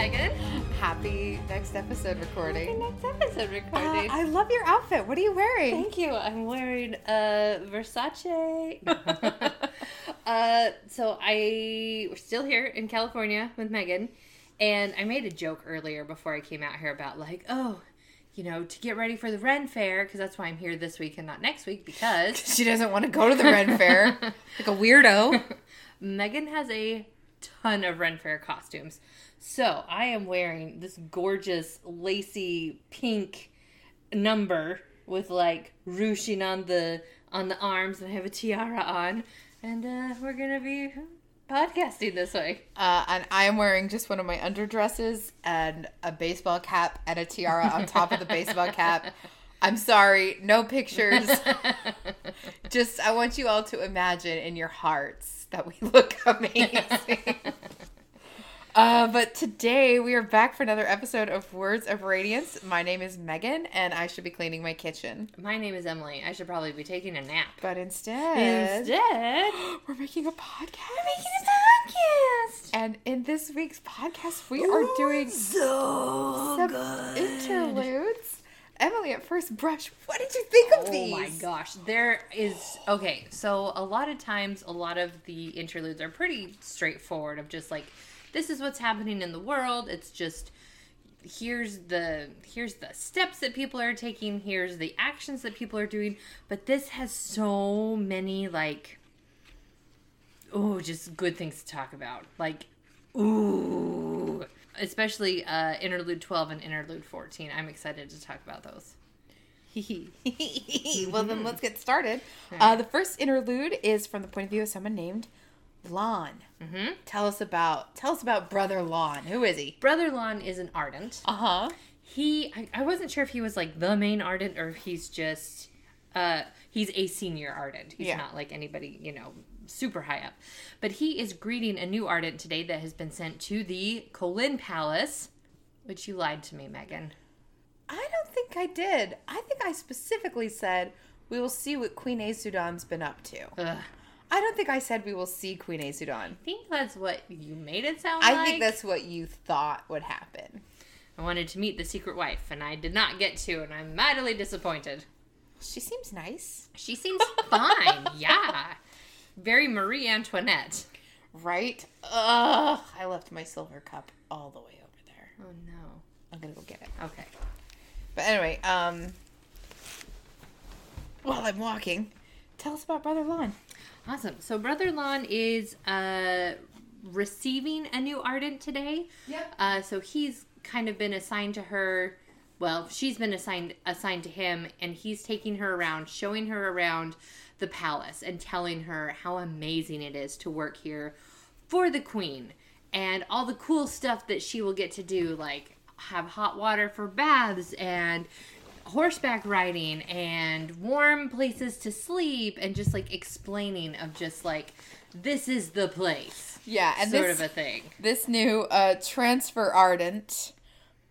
Megan. Happy next episode recording. Happy next episode Uh, recording. I love your outfit. What are you wearing? Thank you. I'm wearing a Versace. uh, so I we're still here in California with Megan, and I made a joke earlier before I came out here about like, oh, you know, to get ready for the Ren Fair because that's why I'm here this week and not next week because She doesn't want to go to the Ren Fair like a weirdo. Megan has a ton of Ren Fair costumes. So I am wearing this gorgeous lacy pink number with like ruching on the on the arms and I have a tiara on. And uh, we're gonna be podcasting this way. Uh, and I am wearing just one of my underdresses and a baseball cap and a tiara on top of the baseball cap. I'm sorry, no pictures. Just I want you all to imagine in your hearts that we look amazing. Uh, but today we are back for another episode of Words of Radiance. My name is Megan, and I should be cleaning my kitchen. My name is Emily. I should probably be taking a nap. But instead, Instead, we're making a podcast. making a podcast. And in this week's podcast, we are doing so some interludes. Emily, at first brush, what did you think of Oh these? Oh my gosh. There is okay, so a lot of times a lot of the interludes are pretty straightforward of just like this is what's happening in the world. It's just here's the here's the steps that people are taking, here's the actions that people are doing, but this has so many like oh, just good things to talk about. Like ooh, especially uh interlude 12 and interlude 14. I'm excited to talk about those. well, then let's get started. Uh, the first interlude is from the point of view of someone named Lhan. Mm-hmm. Tell us about tell us about Brother Lhan. Who is he? Brother Lhan is an ardent. Uh huh. he I, I wasn't sure if he was like the main ardent or if he's just uh he's a senior ardent he's Yeah. not like anybody you know super high up but he is greeting a new ardent today that has been sent to the Kholin palace which you lied to me megan I don't think I did. I think I specifically said we will see what Queen Aesudan's been up to. Ugh. I don't think I said we will see Queen Aesudan. i think that's what you made it sound like. I like think that's what you thought would happen. i wanted to meet the secret wife and i did not get to and i'm mightily disappointed She seems nice, she seems fine yeah very marie antoinette right? Ugh, I left my silver cup all the way over there. oh no I'm gonna go get it. okay But anyway, um, while I'm walking, tell us about Brother Lhan. Awesome. So Brother Lhan is uh, receiving a new ardent today. Yep. Uh, so he's kind of been assigned to her. Well, she's been assigned assigned to him, and he's taking her around, showing her around the palace, and telling her how amazing it is to work here for the queen, and all the cool stuff that she will get to do, like have hot water for baths and horseback riding and warm places to sleep and just like explaining of just like this is the place. Yeah, and sort this of a thing. this new uh transfer ardent,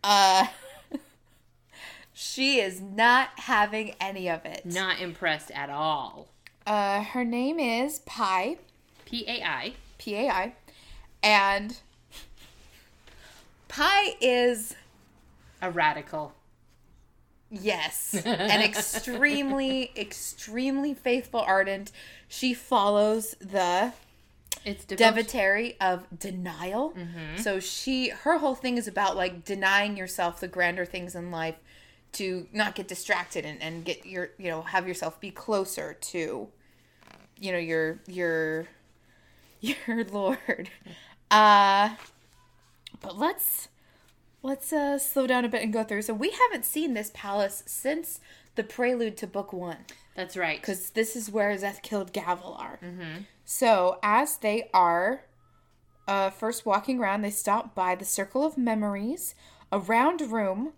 uh, she is not having any of it. not impressed at all. Uh, her name is Pai, p-a-i P A I, and Pai is a radical Yes, an extremely, extremely faithful ardent. She follows the it's devotary of denial. So she, her whole thing is about like denying yourself the grander things in life to not get distracted and, and get your, you know, have yourself be closer to, you know, your your your Lord. Uh, but let's let's uh slow down a bit and go through. So we haven't seen this palace since the prelude to book one that's right because this is where Szeth killed Gavilar. So as they are uh, first walking around, they stop by the Circle of Memories, a round room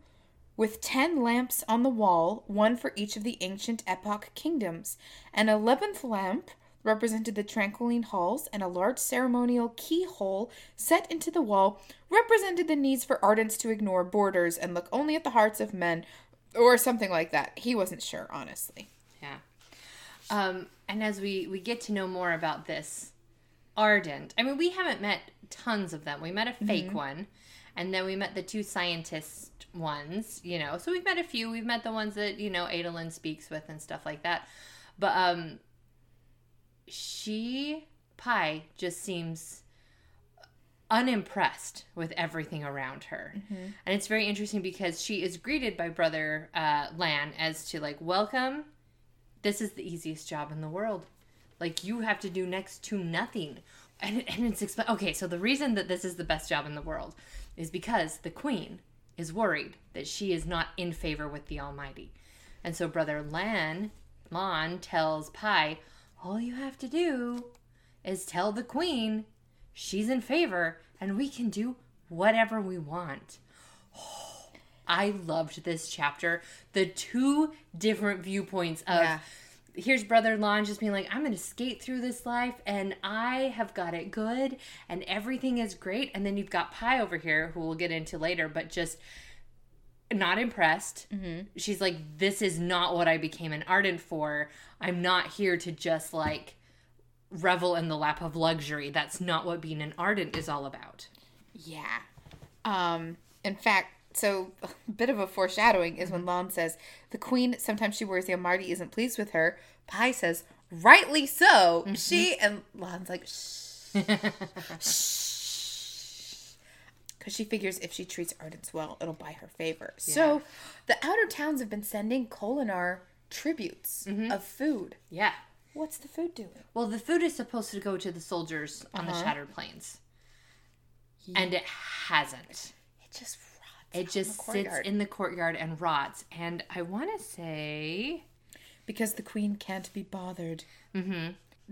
with ten lamps on the wall, one for each of the ancient epoch kingdoms. An eleventh lamp represented the Tranquiline halls, and a large ceremonial keyhole set into the wall represented the needs for ardents to ignore borders and look only at the hearts of men, or something like that. He wasn't sure, honestly. yeah um and as we we get to know more about this ardent. I mean, we haven't met tons of them. We met a fake one, and then we met the two scientist ones. You know, so we've met a few. We've met the ones that you know Adolin speaks with and stuff like that. But um, she Pai just seems unimpressed with everything around her. And it's very interesting because she is greeted by brother uh, Lhan as to like, welcome. This is the easiest job in the world. Like you have to do next to nothing. And, and it's okay. So the reason that this is the best job in the world is because the queen is worried that she is not in favor with the Almighty, and so brother Lhan Lhan tells Pai, all you have to do is tell the queen she's in favor and we can do whatever we want. I loved this chapter. The two different viewpoints of Yeah. here's brother Lhan just being like, I'm gonna skate through this life and I have got it good and everything is great. And then you've got Pai over here, who we'll get into later, but just not impressed. She's like, This is not what I became an ardent for. I'm not here to just like revel in the lap of luxury. That's not what being an ardent is all about. Yeah. Um, in fact, so a bit of a foreshadowing is when Lhan says, The queen, sometimes she worries the Almighty isn't pleased with her. Pai says, Rightly so. She, and Lhan's like, Shh. Because she figures if she treats Ardents well, it'll buy her favor. So the outer towns have been sending Kholinar tributes of food. Yeah. What's the food doing? Well, the food is supposed to go to the soldiers on the Shattered Plains. And it hasn't. It just rots. It just sits in the courtyard and rots. And I want to say, because the queen can't be bothered. Mm hmm.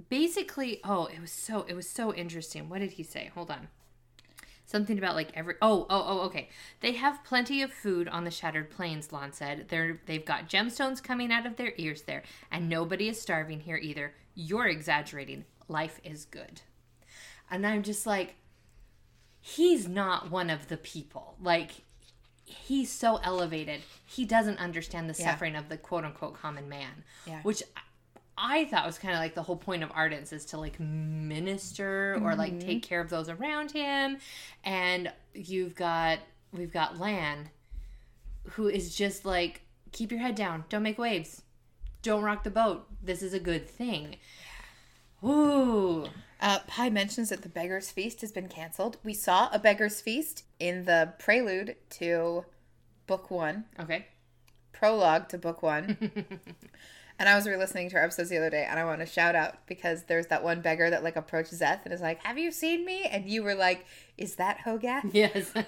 Basically, oh, it was so it was so interesting. What did he say? Hold on. Something about like every oh oh oh okay. They have plenty of food on the Shattered Plains. Lhan said they're they've got gemstones coming out of their ears there, and nobody is starving here either. You're exaggerating. Life is good. And I'm just like, he's not one of the people. Like, he's so elevated. He doesn't understand the Yeah. suffering of the quote unquote common man. Yeah. Which I- thought was kind of like the whole point of Ardents is to like minister or like Mm-hmm. take care of those around him. And you've got, we've got Lhan, who is just like, keep your head down. Don't make waves. Don't rock the boat. This is a good thing. Ooh. Uh, Pai mentions that the Beggar's Feast has been canceled. We saw a Beggar's Feast in the prelude to Book One, Okay. prologue to Book One. and I was re-listening to our episodes the other day, and I want to shout out because there's that one beggar that like approaches Szeth and is like, "Have you seen me?" And you were like, "Is that Hogath?" Yes.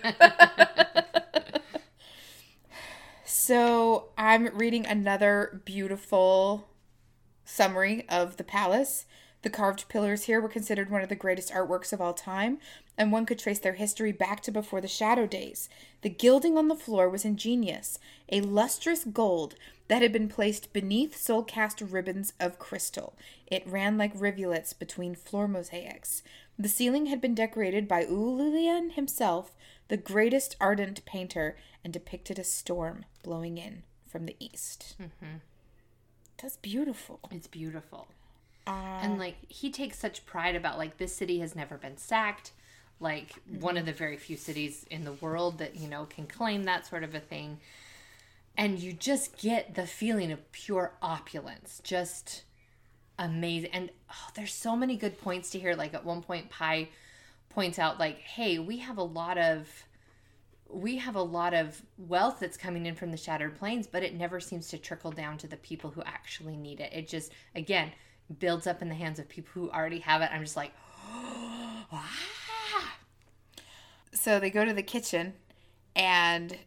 So I'm reading another beautiful summary of the palace. The carved pillars here were considered one of the greatest artworks of all time, and one could trace their history back to before the Shadow Days. The gilding on the floor was ingenious, a lustrous gold that had been placed beneath soul cast ribbons of crystal. It ran like rivulets between floor mosaics. The ceiling had been decorated by Ululian himself, the greatest ardent painter, and depicted a storm blowing in from the east. Mm-hmm. That's beautiful. it's beautiful. Uh, and like he takes such pride about like this city has never been sacked like one of the very few cities in the world that you know can claim that sort of a thing and you just get the feeling of pure opulence just amazing. And oh, there's so many good points to hear. Like at one point pai points out like hey we have a lot of we have a lot of wealth that's coming in from the shattered plains but it never seems to trickle down to the people who actually need it. It just again builds up in the hands of people who already have it. I'm just like so they go to the kitchen, and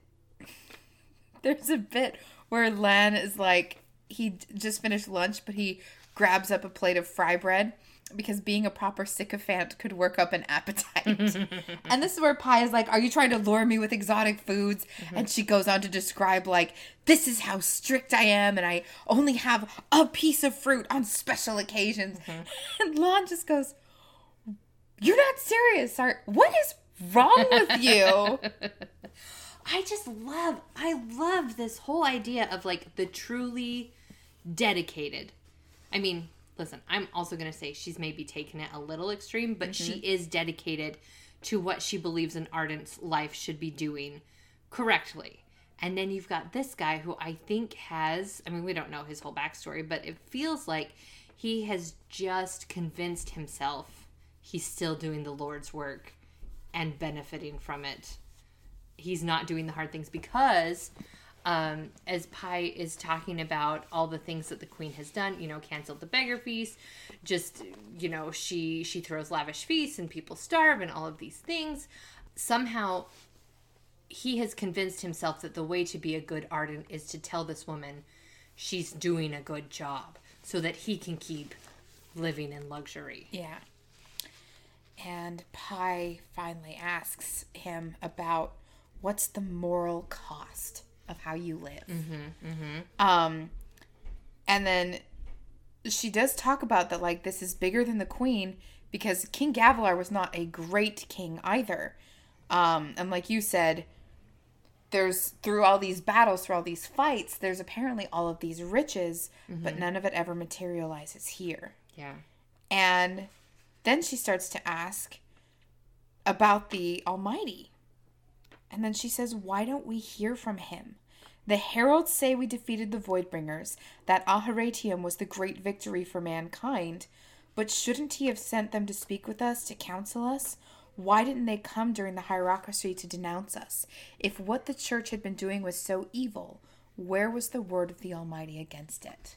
there's a bit where Lhan is like, he just finished lunch, but he grabs up a plate of fry bread because being a proper sycophant could work up an appetite. and this is where Pai is like, Are you trying to lure me with exotic foods? Mm-hmm. And she goes on to describe, like, this is how strict I am, and I only have a piece of fruit on special occasions. Mm-hmm. And Lhan just goes, You're not serious, are What is wrong with you? I just love I love this whole idea of like the truly dedicated. I mean, listen, I'm also going to say she's maybe taken it a little extreme, but she mm-hmm. is dedicated to what she believes an ardent's life should be doing correctly. And then you've got this guy who I think has, I mean, we don't know his whole backstory, but it feels like he has just convinced himself he's still doing the Lord's work and benefiting from it. He's not doing the hard things because um, as Pai is talking about all the things that the queen has done, you know, canceled the beggar feast, just you know, she she throws lavish feasts and people starve and all of these things. Somehow, he has convinced himself that the way to be a good ardent is to tell this woman she's doing a good job, so that he can keep living in luxury. Yeah. And Pai finally asks him about what's the moral cost of how you live. Um, and then she does talk about that, like, this is bigger than the queen because King Gavilar was not a great king either. Um, and like you said, there's through all these battles, through all these fights, there's apparently all of these riches, but none of it ever materializes here. Yeah. And then she starts to ask about the Almighty. And then she says, Why don't we hear from him? The heralds say we defeated the Voidbringers, that Aharietiam was the great victory for mankind. But shouldn't he have sent them to speak with us, to counsel us? Why didn't they come during the hierocracy to denounce us? If what the church had been doing was so evil, where was the word of the Almighty against it?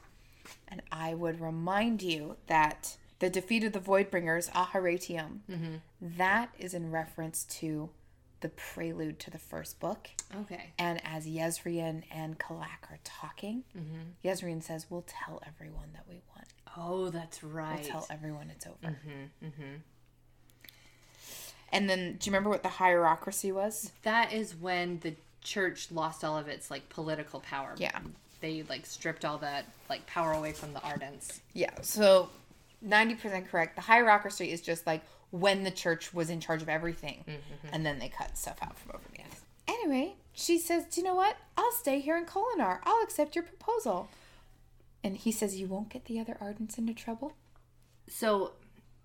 And I would remind you that the defeat of the Voidbringers, Aharietiam, mm-hmm. that is in reference to the prelude to the first book. Okay. And as Jezrien and Kalak are talking, mm-hmm. Jezrien says, We'll tell everyone that we won. Oh, that's right. We'll tell everyone it's over. Mm-hmm, mm-hmm. And then, do you remember what the hierocracy was? That is when the church lost all of its like political power. Yeah. They like stripped all that like power away from the Ardents. Yeah, so 90% correct. The hierocracy is just like when the church was in charge of everything, mm, mm-hmm. and then they cut stuff out from overneath. Anyway, she says, Do you know what? I'll stay here in Kholinar. I'll accept your proposal. And he says, You won't get the other Ardents into trouble? So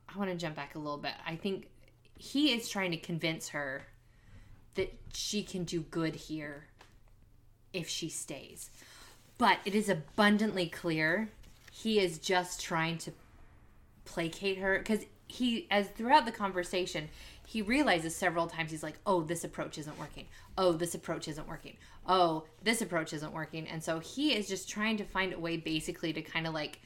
I want to jump back a little bit. I think he is trying to convince her that she can do good here if she stays. But it is abundantly clear he is just trying to placate her because he as throughout the conversation he realizes several times he's like oh this approach isn't working. Oh this approach isn't working. Oh this approach isn't working. And so he is just trying to find a way basically to kind of like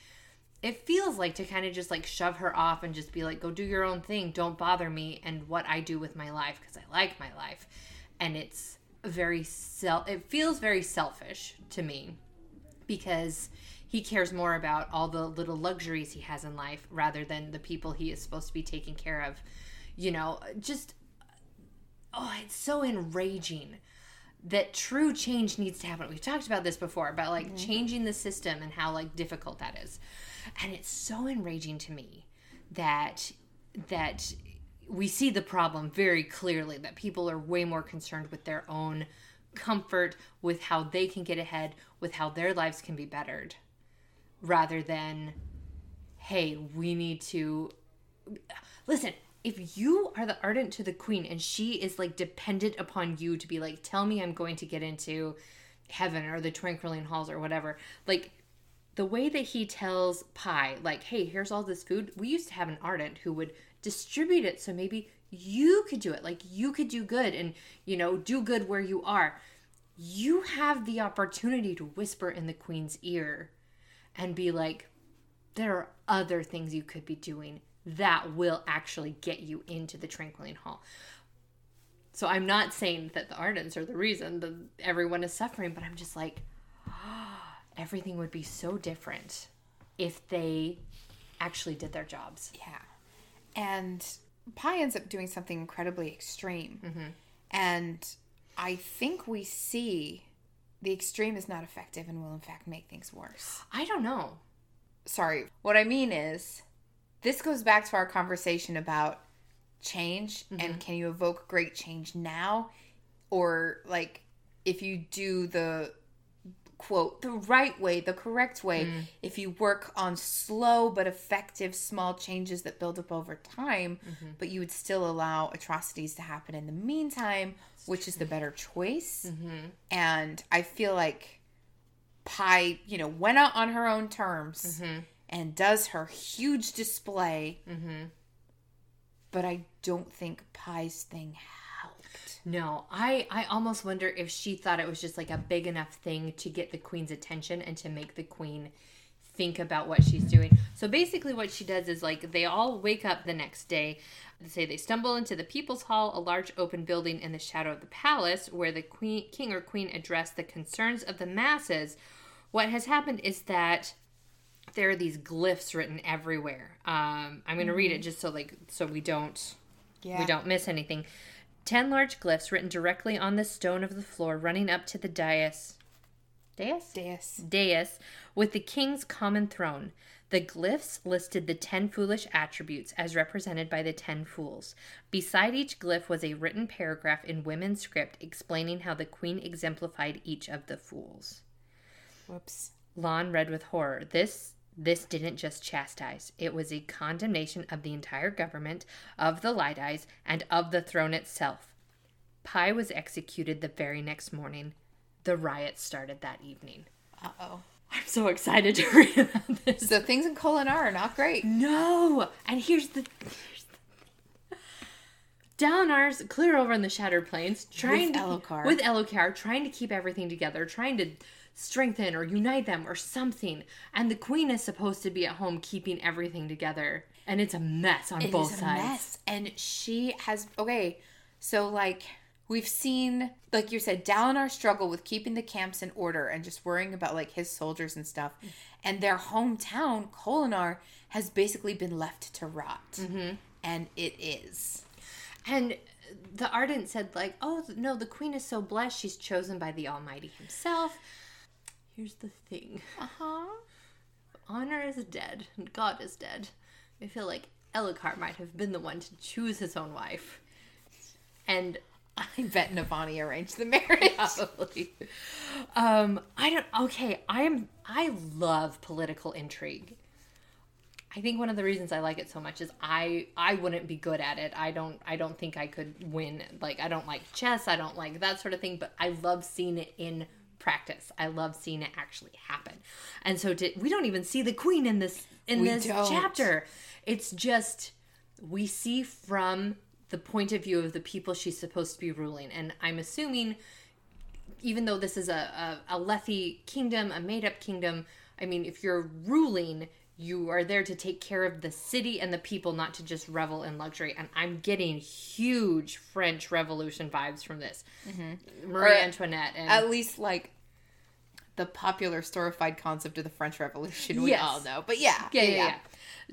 it feels like to kind of just like shove her off and just be like go do your own thing. Don't bother me and what i do with my life because i like my life. And it's very self it feels very selfish to me because he cares more about all the little luxuries he has in life rather than the people he is supposed to be taking care of. You know, just oh, it's so enraging that true change needs to happen. We've talked about this before about like mm-hmm. changing the system and how like difficult that is. And it's so enraging to me that that we see the problem very clearly that people are way more concerned with their own comfort with how they can get ahead with how their lives can be bettered rather than hey we need to listen if you are the ardent to the queen and she is like dependent upon you to be like tell me i'm going to get into heaven or the twinkling halls or whatever like the way that he tells Pai, like, hey, here's all this food. We used to have an ardent who would distribute it so maybe you could do it. Like, you could do good and, you know, do good where you are. You have the opportunity to whisper in the queen's ear and be like, there are other things you could be doing that will actually get you into the Tranquiline Hall. So I'm not saying that the Ardents are the reason that everyone is suffering, but I'm just like, everything would be so different if they actually did their jobs. Yeah. And Pai ends up doing something incredibly extreme. Mm-hmm. And I think we see the extreme is not effective and will, in fact, make things worse. I don't know. Sorry. What I mean is, this goes back to our conversation about change and mm-hmm. can you evoke great change now? Or, like, if you do the quote the right way, the correct way, mm. if you work on slow but effective small changes that build up over time, mm-hmm. but you would still allow atrocities to happen in the meantime, which is the mm-hmm. better choice. Mm-hmm. And I feel like Pai, you know, went out on her own terms mm-hmm. and does her huge display. But I don't think Pai's thing helped. No, I I almost wonder if she thought it was just like a big enough thing to get the queen's attention and to make the queen think about what she's doing. So basically what she does is like they all wake up the next day. Say they stumble into the people's hall, a large open building in the shadow of the palace where the queen king or queen address the concerns of the masses. What has happened is that there are these glyphs written everywhere. Um, I'm going to read it just so like so we don't Yeah. we don't miss anything. Ten large glyphs written directly on the stone of the floor, running up to the dais. Dais? Deus. Dais with the king's common throne. The glyphs listed the ten foolish attributes as represented by the ten fools. Beside each glyph was a written paragraph in women's script explaining how the queen exemplified each of the fools. Whoops. Lhan read with horror. This this didn't just chastise. It was a condemnation of the entire government, of the Light Eyes, and of the throne itself. Pai was executed the very next morning. The riot started that evening. Uh oh. I'm so excited to read about this. So things in Kholinar are not great. No, and here's the. Here's the Dalinar's clear over in the Shattered Plains, trying With to with Elhokar, trying to keep everything together, trying to strengthen or unite them or something. And the Queen is supposed to be at home keeping everything together, and it's a mess on It both is a sides. mess. And she has okay. So like we've seen, like you said, Dalinar struggle with keeping the camps in order and just worrying about like his soldiers and stuff. And their hometown, Kholinar, has basically been left to rot. Mm-hmm. And it is. And the Ardent said, like, oh no, the Queen is so blessed; she's chosen by the Almighty Himself. Here's the thing. Uh huh. honor is dead and God is dead. I feel like Elhokar might have been the one to choose his own wife. And I bet Navani arranged the marriage. probably um I don't okay, I'm I love political intrigue. I think one of the reasons I like it so much is I I wouldn't be good at it. I don't I don't think I could win. Like I don't like chess, I don't like that sort of thing, but I love seeing it in practice. I love seeing it actually happen. And so to, we don't even see the queen in this in We this don't. chapter. It's just we see from the point of view of the people she's supposed to be ruling. And I'm assuming even though this is a, a, Alethi kingdom, a made up kingdom, I mean, if you're ruling, you are there to take care of the city and the people, not to just revel in luxury. And I'm getting huge French Revolution vibes from this. Mm-hmm. Marie Or Antoinette and At least like the popular storified concept of the French Revolution we Yes. all know. But yeah. yeah, yeah, yeah.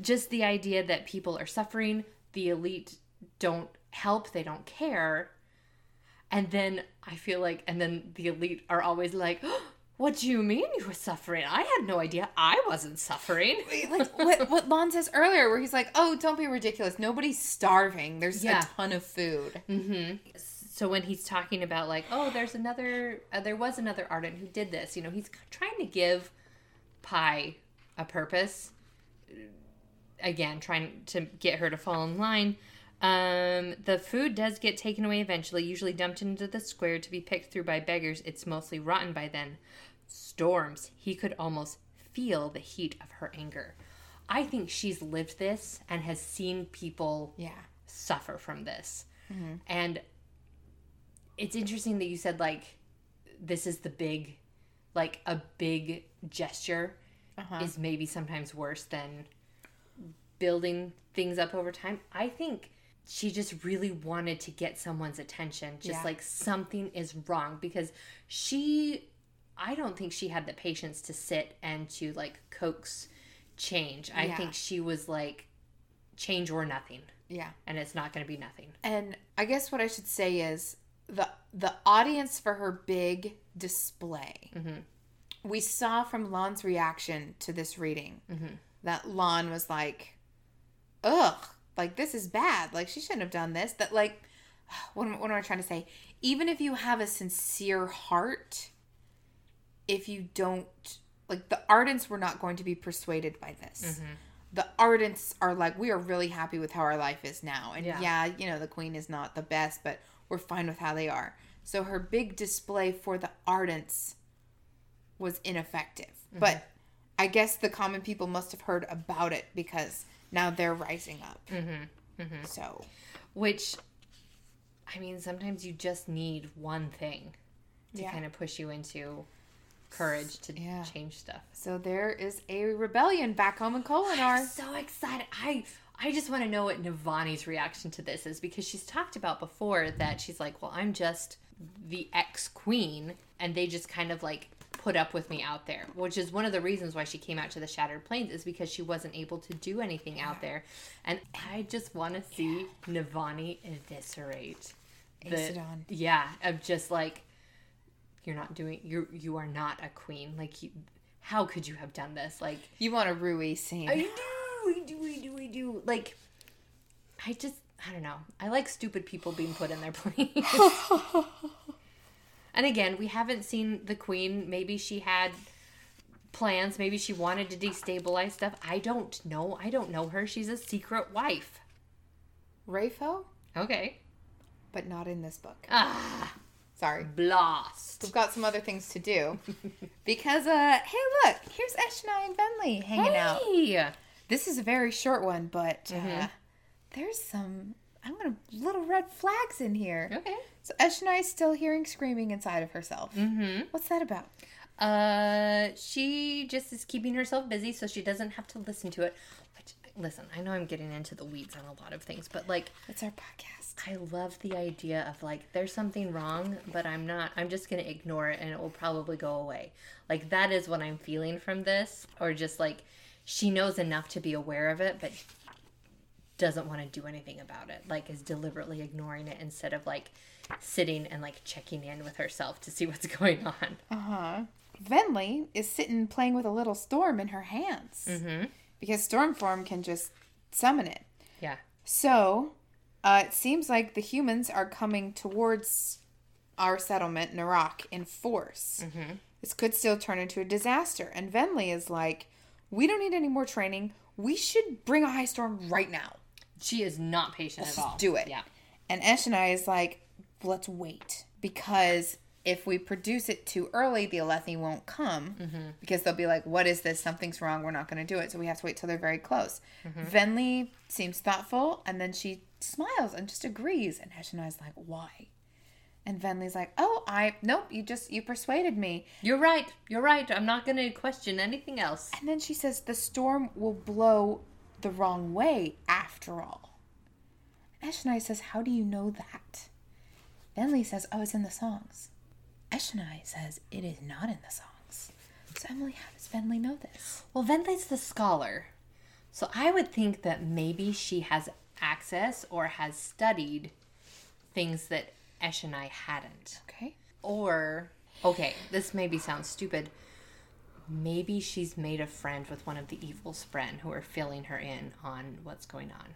Just the idea that people are suffering, the elite don't help, they don't care. And then I feel like, and then the elite are always like, What do you mean you were suffering? I had no idea I wasn't suffering. like what what Lhan says earlier, where he's like, "Oh, don't be ridiculous. Nobody's starving. There's Yeah. a ton of food." so when he's talking about like oh there's another uh, there was another ardent who did this you know he's trying to give pai a purpose again trying to get her to fall in line um, the food does get taken away eventually usually dumped into the square to be picked through by beggars it's mostly rotten by then storms he could almost feel the heat of her anger i think she's lived this and has seen people Yeah. suffer from this. And it's interesting that you said like this is the big like a big gesture is maybe sometimes worse than building things up over time. I think she just really wanted to get someone's attention. Just Yeah. like something is wrong because she I don't think she had the patience to sit and to like coax change. I Yeah. think she was like change or nothing Yeah. and it's not going to be nothing. And I guess what I should say is the the audience for her big display. Mm-hmm. We saw from Lhan's reaction to this reading mm-hmm. that Lhan was like, "Ugh, like this is bad. Like she shouldn't have done this." That like, what am, what am I trying to say? Even if you have a sincere heart, if you don't like the Ardents were not going to be persuaded by this. Mm-hmm. The Ardents are like, we are really happy with how our life is now. And Yeah. yeah, you know, the queen is not the best, but we're fine with how they are. So her big display for the Ardents was ineffective. Mm-hmm. But I guess the common people must have heard about it because now they're rising up. Mm-hmm. Mm-hmm. So Which, I mean, sometimes you just need one thing to Yeah. kind of push you into courage to Yeah. change stuff. so there is a rebellion back home in Kholinar. I'm so excited. I I just want to know what Navani's reaction to this is because she's talked about before that she's like, well, I'm just the ex queen, and they just kind of like put up with me out there, which is one of the reasons why she came out to the Shattered Plains is because she wasn't able to do anything out there, and I just want to see Navani eviscerate the yeah of just like you're not doing you you are not a queen like you, how could you have done this like You want a Rui scene. I do, I do, I do, I do. Like, I just, I don't know. I like stupid people being put in their place. and again, we haven't seen the queen. Maybe she had plans. Maybe she wanted to destabilize stuff. I don't know. I don't know her. She's a secret wife. RAFO, Okay. but not in this book. Ah, Sorry. blast. We've got some other things to do. because, uh, hey, look, here's Eshonai and Venli hanging out. Hey. This is a very short one, but uh, Mhm. there's some, I'm gonna, little red flags in here. Okay. So Eshonai is still hearing screaming inside of herself. Mm-hmm. What's that about? Uh, she just is keeping herself busy so she doesn't have to listen to it. Which, listen, I know I'm getting into the weeds on a lot of things, but like, It's our podcast. I love the idea of like, there's something wrong, but I'm not, I'm just gonna ignore it and it will probably go away. Like, that is what I'm feeling from this, or just like, she knows enough to be aware of it, but doesn't want to do anything about it. Like, is deliberately ignoring it instead of like sitting and like checking in with herself to see what's going on. Uh huh. Venli is sitting playing with a little storm in her hands Mm-hmm. because Stormform can just summon it. Yeah. So, uh, it seems like the humans are coming towards our settlement, Narak, in force. Mm-hmm. This could still turn into a disaster. And Venli is like, we don't need any more training. We should bring a high storm right now. She is not patient Let's at all. do it. Yeah. And Eshonai is like, let's wait. Because if we produce it too early, the Alethi won't come. Mm-hmm. Because they'll be like, what is this? Something's wrong. We're not going to do it. So we have to wait till they're very close. Mm-hmm. Venli seems thoughtful. And then she smiles and just agrees. And Eshonai is like, why? And Venli's like, oh, I, nope, you just, you persuaded me. You're right. You're right. I'm not going to question anything else. And then she says, the storm will blow the wrong way after all. Eshonai says, How do you know that? Venli says, Oh, it's in the songs. Eshonai says, It is not in the songs. So, Emily, how does Venli know this? Well, Venli's the scholar. So I would think that maybe she has access or has studied things that Eshonai hadn't. Okay. Or, okay, this maybe sounds stupid. Maybe she's made a friend with one of the evil Spren who are filling her in on what's going on.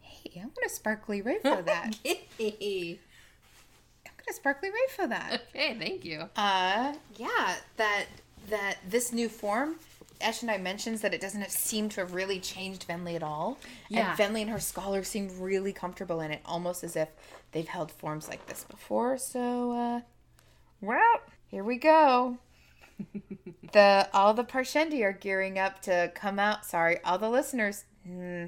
Hey, I'm to sparkly ray for that. okay, I'm to sparkly ray for that. Okay, thank you. Uh, yeah, that that this new form, Eshonai mentions that it doesn't seem to have really changed Venli at all. Yeah. And Venli and her scholar seem really comfortable in it, almost as if they've held forms like this before. So, uh, well, here we go. The all the Parshendi are gearing up to come out. Sorry, all the listeners. Hmm,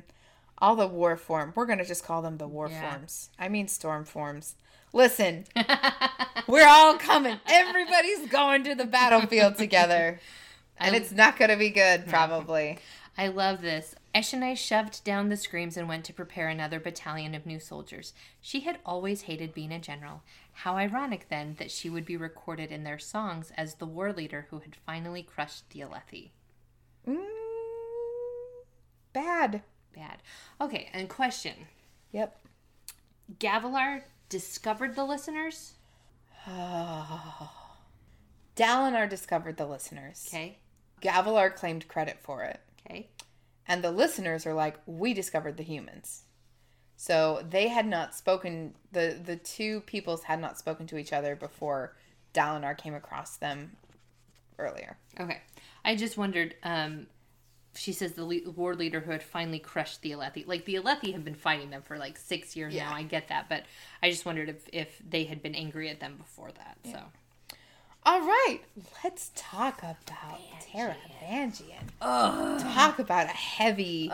all the war form. We're gonna just call them the war Yeah. forms. I mean storm forms. Listen, we're all coming. Everybody's going to the battlefield together. And it's not going to be good, probably. I love this. Eshonai shoved down the screams and went to prepare another battalion of new soldiers. She had always hated being a general. How ironic, then, that she would be recorded in their songs as the war leader who had finally crushed the Alethi. Mm, bad. Bad. Okay, and question Yep. Gavilar discovered the listeners? Dalinar discovered the listeners. Okay, Gavilar claimed credit for it. okay. And the listeners are like, we discovered the humans. So they had not spoken, the, the two peoples had not spoken to each other before Dalinar came across them earlier. Okay. I just wondered. Um, she says the le- war leader who had finally crushed the Alethi. Like the Alethi have been fighting them for like six years Yeah. now. I get that, but I just wondered if if they had been angry at them before that. So All right, let's talk about Taravangian. Talk about a heavy,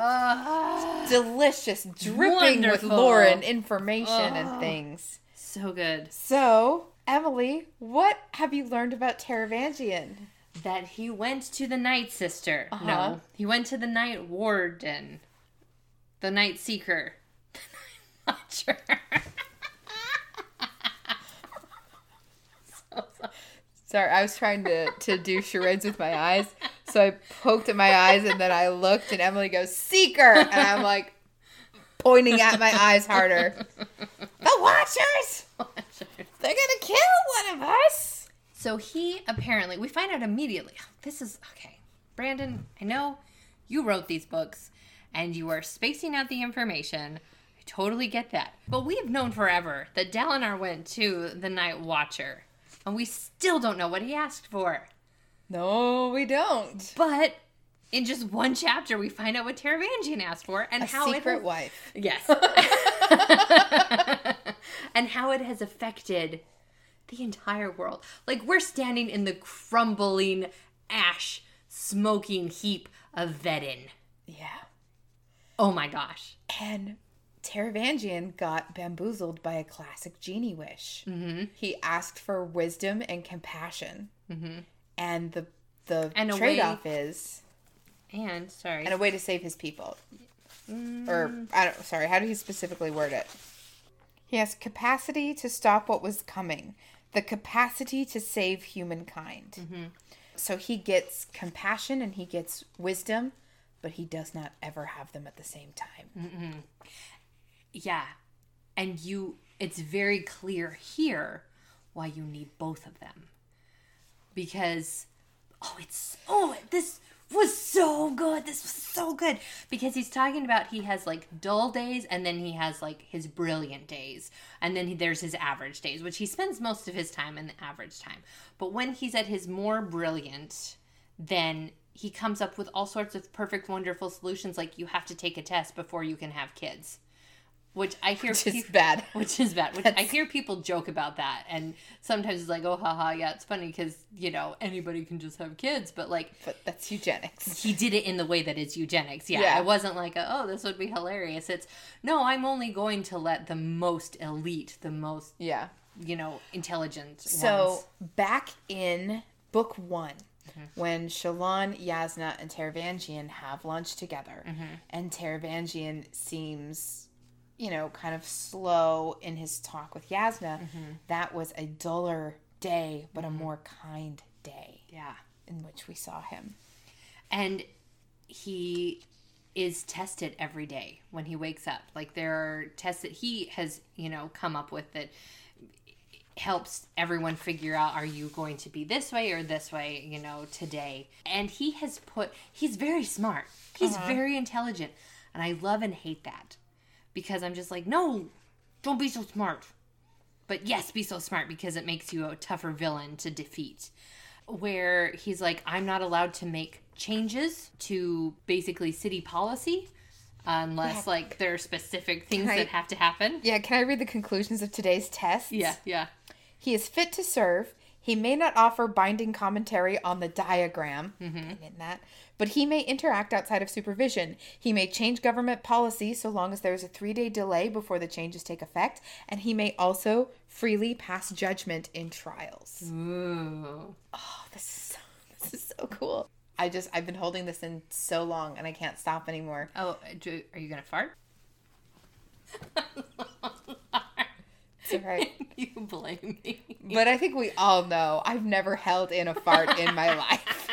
delicious, dripping with lore and information and things. so good So, Emily, what have you learned about Taravangian? that he went to the Night Sister. Uh-huh. No, he went to the Night Warden, the Night Seeker. Not sure. so sorry. Sorry, I was trying to, to do charades with my eyes. So I poked at my eyes and then I looked and Emily goes, Seeker! And I'm like pointing at my eyes harder. The Watchers! They're gonna kill one of us! So he apparently, we find out immediately. Oh, this is okay, Brandon. I know you wrote these books, and you are spacing out the information. I totally get that, but we have known forever that Dalinar went to the Night Watcher, and we still don't know what he asked for. No, we don't. But in just one chapter, we find out what Taravangian asked for and A how secret it wife. Yes. and how it has affected the entire world. Like we're standing in the crumbling ash smoking heap of Vedin. Yeah. Oh my gosh. And Taravangian got bamboozled by a classic genie wish. Mm-hmm. He asked for wisdom and compassion. Mm-hmm. And the the And trade off is And sorry. and a way to save his people. Or I don't sorry, how did he specifically word it? He has capacity to stop what was coming, the capacity to save humankind. So he gets compassion and he gets wisdom, but he does not ever have them at the same time. Yeah. And you it's very clear here why you need both of them. Because oh it's oh this was so good. This was so good because he's talking about he has like dull days and then he has like his brilliant days and then he, there's his average days which he spends most of his time in the average time. But when he's at his more brilliant then he comes up with all sorts of perfect wonderful solutions like you have to take a test before you can have kids. Which I hear Which is bad. which is bad. Which I hear people joke about that, and sometimes it's like, "Oh, haha, yeah, it's funny because you know anybody can just have kids," but like But that's eugenics. he did it in the way that it's eugenics. Yeah, Yeah. it wasn't like, a, "Oh, this would be hilarious." It's no, I'm only going to let the most elite, the most Yeah. you know intelligent. So ones. back in book one, mm-hmm. when Shallan, Jasnah, and Taravangian have lunch together, mm-hmm. and Taravangian seems, you know, kind of slow in his talk with Jasnah, mm-hmm. that was a duller day, but a mm-hmm. more kind day yeah, in which we saw him. and he is tested every day when he wakes up. Like there are tests that he has you know come up with that helps everyone figure out are you going to be this way or this way you know today? And he has put he's very smart. He's uh-huh. very intelligent. And i love and hate that because i'm just like no don't be so smart but yes be so smart because it makes you a tougher villain to defeat where he's like, I'm not allowed to make changes to basically city policy unless like there are specific things I- that have to happen. Yeah, can I read the conclusions of today's test? Yeah, yeah. He is fit to serve. He may not offer binding commentary on the diagram, Mm-hmm. in that, but he may interact outside of supervision. He may change government policy so long as there is a three day delay before the changes take effect, and he may also freely pass judgment in trials. Ooh. Oh, this is so, this is so cool. I just I've been holding this in so long and I can't stop anymore. Oh, are you gonna fart? All right. you blame me. But I think we all know I've never held in a fart in my life.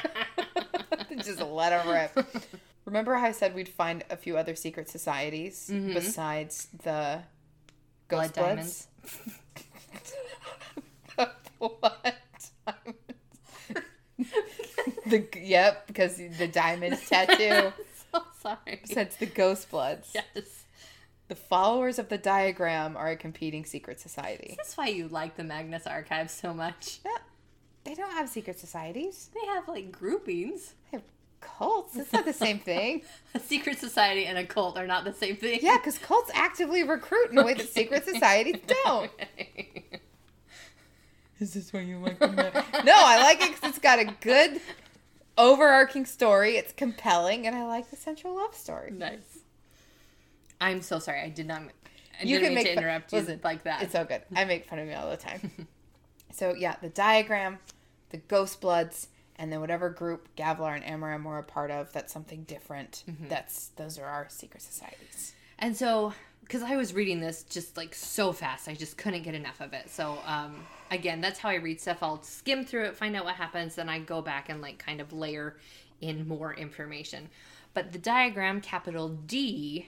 Just let them rip. Remember how I said we'd find a few other secret societies mm-hmm. besides the Blood Ghost Bloods? what? the yep, because the diamonds tattoo so sorry. says the Ghost Bloods. Yes. The followers of the diagram are a competing secret society. That's why you like the Magnus Archive so much. Yeah. They don't have secret societies. They have like groupings. They have cults. It's not the same thing. A secret society and a cult are not the same thing. Yeah, because cults actively recruit in a way that secret societies don't. Is this why you like them? no, I like it because it's got a good overarching story. It's compelling, and I like the central love story. nice. I'm so sorry. I did not. I You didn't can make to fun- interrupt you listen, like that. It's so good. I make fun of me all the time. so yeah, the diagram, the ghost bloods, and then whatever group Gavilar and Amaram were a part of, that's something different. That's those are our secret societies. And so, because I was reading this just like so fast, I just couldn't get enough of it. So, um, again, that's how I read stuff. I'll skim through it, find out what happens, then I go back and like kind of layer in more information. But the diagram, capital D,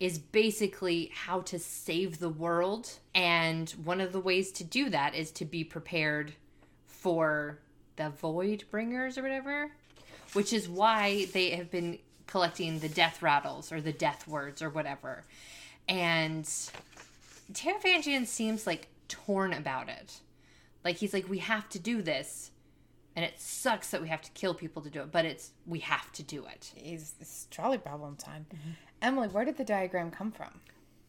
is basically how to save the world. And one of the ways to do that is to be prepared for the void bringers or whatever, which is why they have been collecting the death rattles or the death words or whatever. And Taravangian seems like torn about it. Like he's like, we have to do this. And it sucks that we have to kill people to do it, but it's we have to do it. It's, it's trolley problem time. Emily, where did the diagram come from?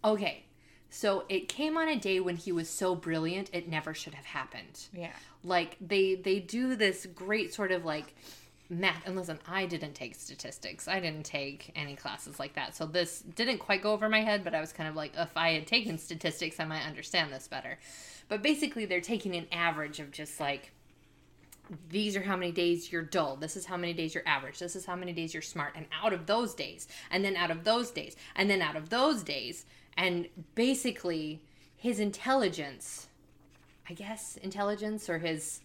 Okay. So it came on a day when he was so brilliant it never should have happened. Yeah. Like they they do this great sort of like math and listen, I didn't take statistics. I didn't take any classes like that. So this didn't quite go over my head, but I was kind of like if I had taken statistics, I might understand this better. But basically they're taking an average of just like these are how many days you're dull. This is how many days you're average. This is how many days you're smart. And out of those days, and then out of those days, and then out of those days, and basically his intelligence, I guess, intelligence or his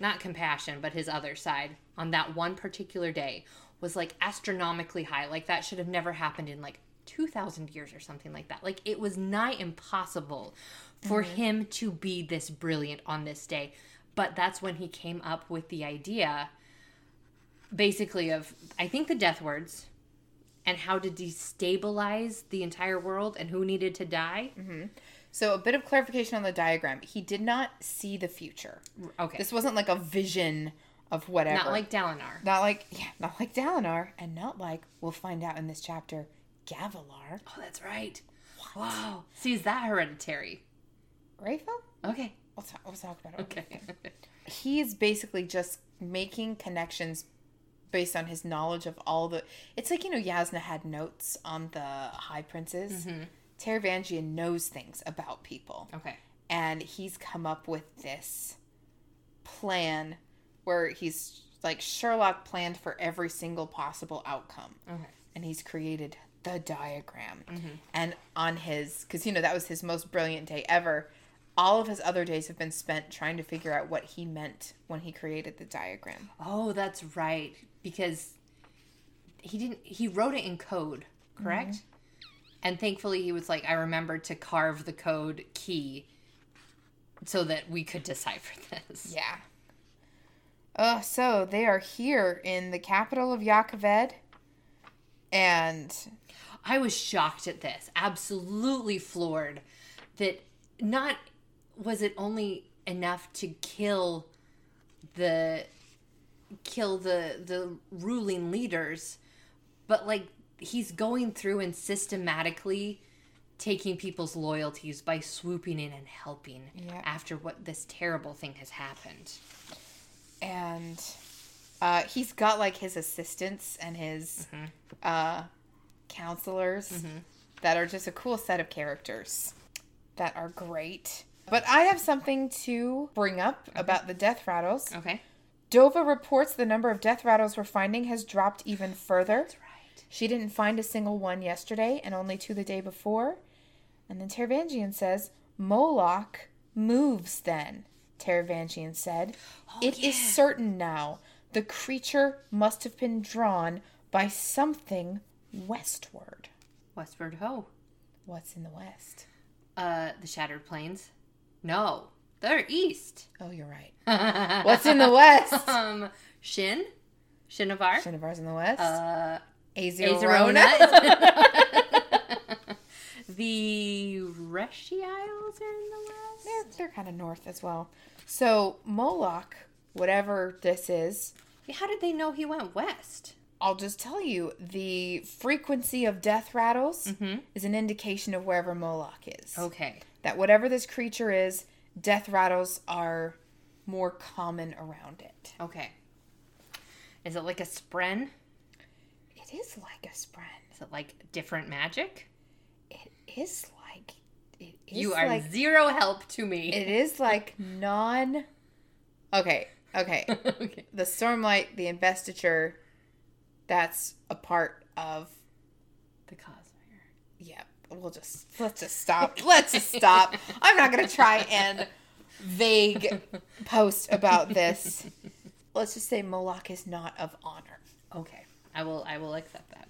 not compassion, but his other side on that one particular day was like astronomically high. Like that should have never happened in like 2000 years or something like that. Like it was nigh impossible for mm-hmm. him to be this brilliant on this day. But that's when he came up with the idea basically of I think the death words and how to destabilize the entire world and who needed to die. Mm-hmm. So a bit of clarification on the diagram. He did not see the future. Okay. This wasn't like a vision of whatever. not like Dalinar. not like yeah, not like Dalinar, and not like we'll find out in this chapter, Gavilar. Oh, that's right. Wow. See, is that hereditary? RAFO? Okay. We'll talk, we'll talk about it. Okay. He's basically just making connections based on his knowledge of all the. It's like you know Jasnah had notes on the High Princes. Mm-hmm. Taravangian knows things about people. okay. and he's come up with this plan where he's like Sherlock planned for every single possible outcome. Okay. And he's created the diagram. And on his, because you know, that was his most brilliant day ever. All of his other days have been spent trying to figure out what he meant when he created the diagram. Oh, that's right. Because he didn't. He wrote it in code, correct? And thankfully, he was like, I remembered to carve the code key so that we could decipher this. Yeah. Uh, so they are here in the capital of Jah Keved. And I was shocked at this, absolutely floored that not was it only enough to kill the kill the the ruling leaders, but like he's going through and systematically taking people's loyalties by swooping in and helping Yeah. after what this terrible thing has happened. and uh, he's got like his assistants and his uh, counselors that are just a cool set of characters that are great. But I have something to bring up about the death rattles. Okay. Dova reports the number of death rattles we're finding has dropped even further. That's right. She didn't find a single one yesterday and only two the day before. And then Taravangian says, Moelach moves then, Taravangian said. It is yeah. certain now. The creature must have been drawn by something westward. Westward ho. What's in the west? Uh the Shattered Plains. No. They're east. Oh, you're right. What's in the west? um, Shin, Shinovar, Shinovar's in the west. uh, Azerona. The Reshi Isles are in the west. They're, they're kind of north as well. So Moelach whatever this is. How did they know he went west? I'll just tell you the frequency of death rattles is an indication of wherever Moelach is. Okay. That whatever this creature is, death rattles are more common around it. Okay. Is it like a spren? It is like a spren. Is it like different magic? It is like it is You are like zero help to me. it is like non Okay, okay. okay. the Stormlight, the investiture, that's a part of The Cosmere. We'll just let's just stop. Let's just stop. I'm not gonna try and vague post about this. Let's just say Moelach is not of honor. Okay. I will I will accept that.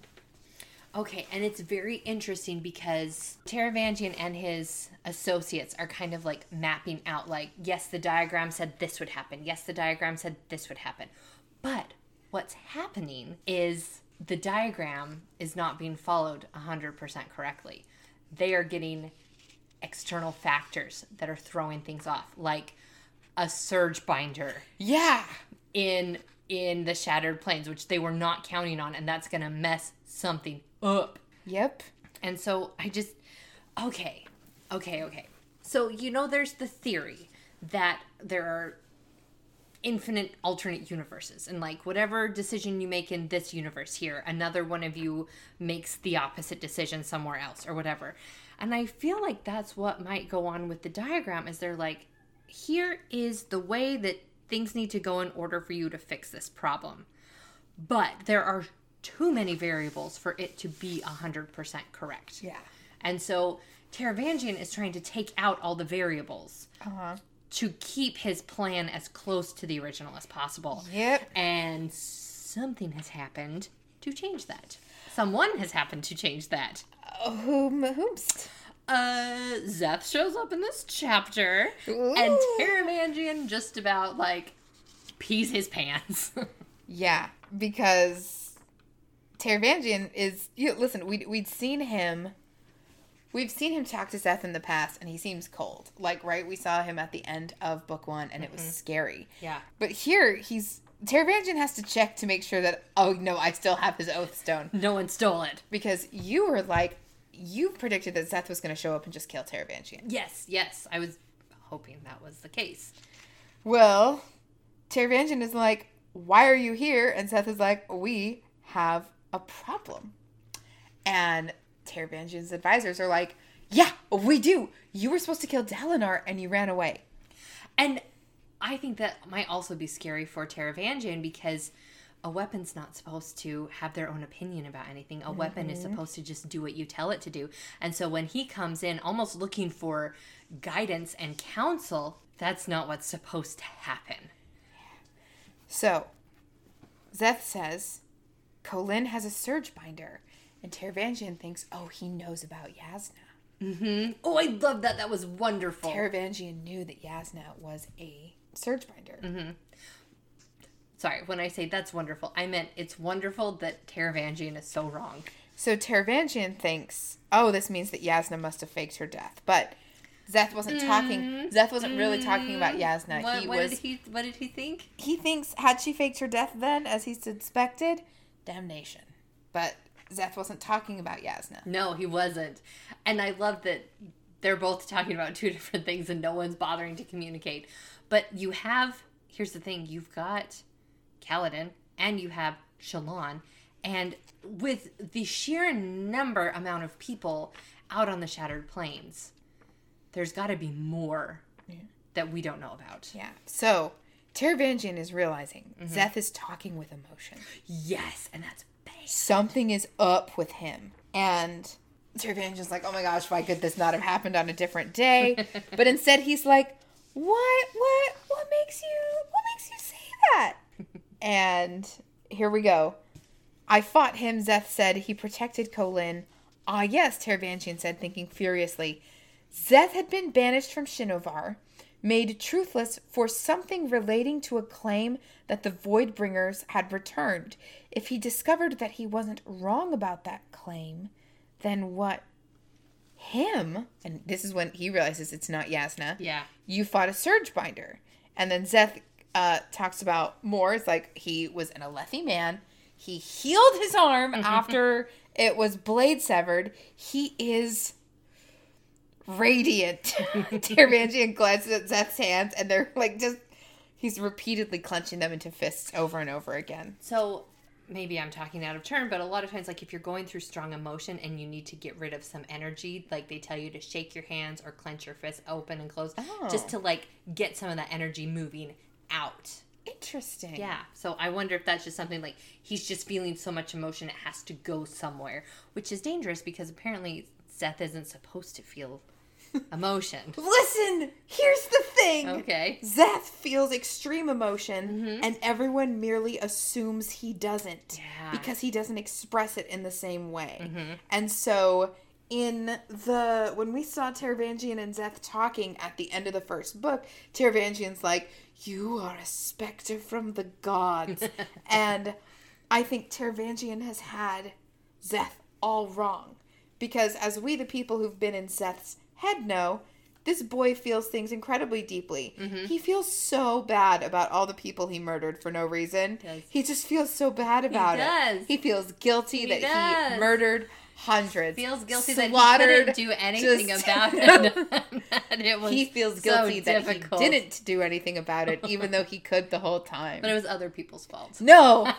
Okay, and it's very interesting because Taravangian and his associates are kind of like mapping out like, yes, the diagram said this would happen. Yes, the diagram said this would happen. But what's happening is the diagram is not being followed 100% correctly. They are getting external factors that are throwing things off, like a surge binder Yeah. in in the Shattered Plains, which they were not counting on and that's to mess something up Yep. and so i just okay okay okay so you know there's the theory that there are infinite alternate universes. And like whatever decision you make in this universe here another one of you makes the opposite decision somewhere else or whatever. And i feel like that's what might go on with the diagram is they're like here is the way that things need to go in order for you to fix this problem. But there are too many variables for it to be 100% correct. Yeah. and so Taravangian is trying to take out all the variables. Uh-huh. To keep his plan as close to the original as possible. Yep. And something has happened to change that. Someone has happened to change that. Whom whomst? Uh, Szeth shows up in this chapter, and Ooh. Taravangian just about like pees his pants. Yeah, because Taravangian is. You listen, we we'd seen him. We've seen him talk to Szeth in the past, and he seems cold. Like, right? We saw him at the end of book one, and it was mm-hmm. scary. yeah. But here, he's Taravangian has to check to make sure that. Oh no, I still have his oath stone No one stole it. because you were like, you predicted that Szeth was going to show up and just kill Taravangian. Yes, yes. I was hoping that was the case. Well, Taravangian is like, why are you here? And Szeth is like, we have a problem. And Taravangian's advisors are like, yeah, we do. You were supposed to kill Dalinar and you ran away. And I think that might also be scary for Taravangian because a weapon's not supposed to have their own opinion about anything. A weapon is mm-hmm. supposed to just do what you tell it to do. And so when he comes in almost looking for guidance and counsel, that's not what's supposed to happen. So, Szeth says, Kholin has a surge binder. And Taravangian thinks, oh, he knows about Jasnah. Mm-hmm. Oh, I love that. That was wonderful. Taravangian knew that Jasnah was a surge binder. Mm-hmm. Sorry, when I say that's wonderful, I meant it's wonderful that Taravangian is so wrong. So Taravangian thinks, oh, this means that Jasnah must have faked her death. But Szeth wasn't talking. Szeth wasn't really talking about Jasnah. What, he what was. did he what did he think? he thinks had she faked her death then, as he suspected, damnation. But Szeth wasn't talking about Jasnah. No, he wasn't. And I love that they're both talking about two different things and no one's bothering to communicate. But you have, here's the thing you've got Kaladin and you have Shallan. And with the sheer number amount of people out on the Shattered Plains, there's got to be more that we don't know about. Yeah. So Taravangian is realizing mm-hmm. Szeth is talking with emotion. Yes, and that's. Something is up with him. And Taravangian's like, oh my gosh, why could this not have happened on a different day? but instead he's like, what, what, what makes you, what makes you say that? and here we go. I fought him, Szeth said. He protected Kholin. Ah, yes, Taravangian said, thinking furiously. Szeth had been banished from Shinovar, made truthless for something relating to a claim that the void bringers had returned. If he discovered that he wasn't wrong about that claim, then what? Him? And this is when he realizes it's not Jasnah. Yeah. You fought a Surge Binder. And then Szeth uh, talks about more. It's like he was an Alethi man. He healed his arm after it was blade severed. He is radiant. Taravangian glances at Szeth's hands, and they're like just. He's repeatedly clenching them into fists over and over again. So maybe I'm talking out of turn, but a lot of times, like if you're going through strong emotion and you need to get rid of some energy, like they tell you to shake your hands or clench your fists open and close, Oh. just to like get some of that energy moving out. Interesting. Yeah. So I wonder if that's just something like he's just feeling so much emotion it has to go somewhere, which is dangerous because apparently Szeth isn't supposed to feel emotion. Listen, here's the thing. Okay. Szeth feels extreme emotion, mm-hmm. and everyone merely assumes he doesn't Yeah. because he doesn't express it in the same way. Mm-hmm. And so, in the when we saw Taravangian and Szeth talking at the end of the first book, Taravangian's like, "You are a specter from the gods," and I think Taravangian has had Szeth all wrong. Because as we, the people who've been in Szeth's head, know, this boy feels things incredibly deeply. Mm-hmm. He feels so bad about all the people he murdered for no reason. does. He just feels so bad about does. it. He feels guilty He that does. he murdered hundreds. Feels guilty that he couldn't do anything just- about it. it was he feels so guilty that difficult. he didn't do anything about it, even though he could the whole time. But it was other people's fault. no.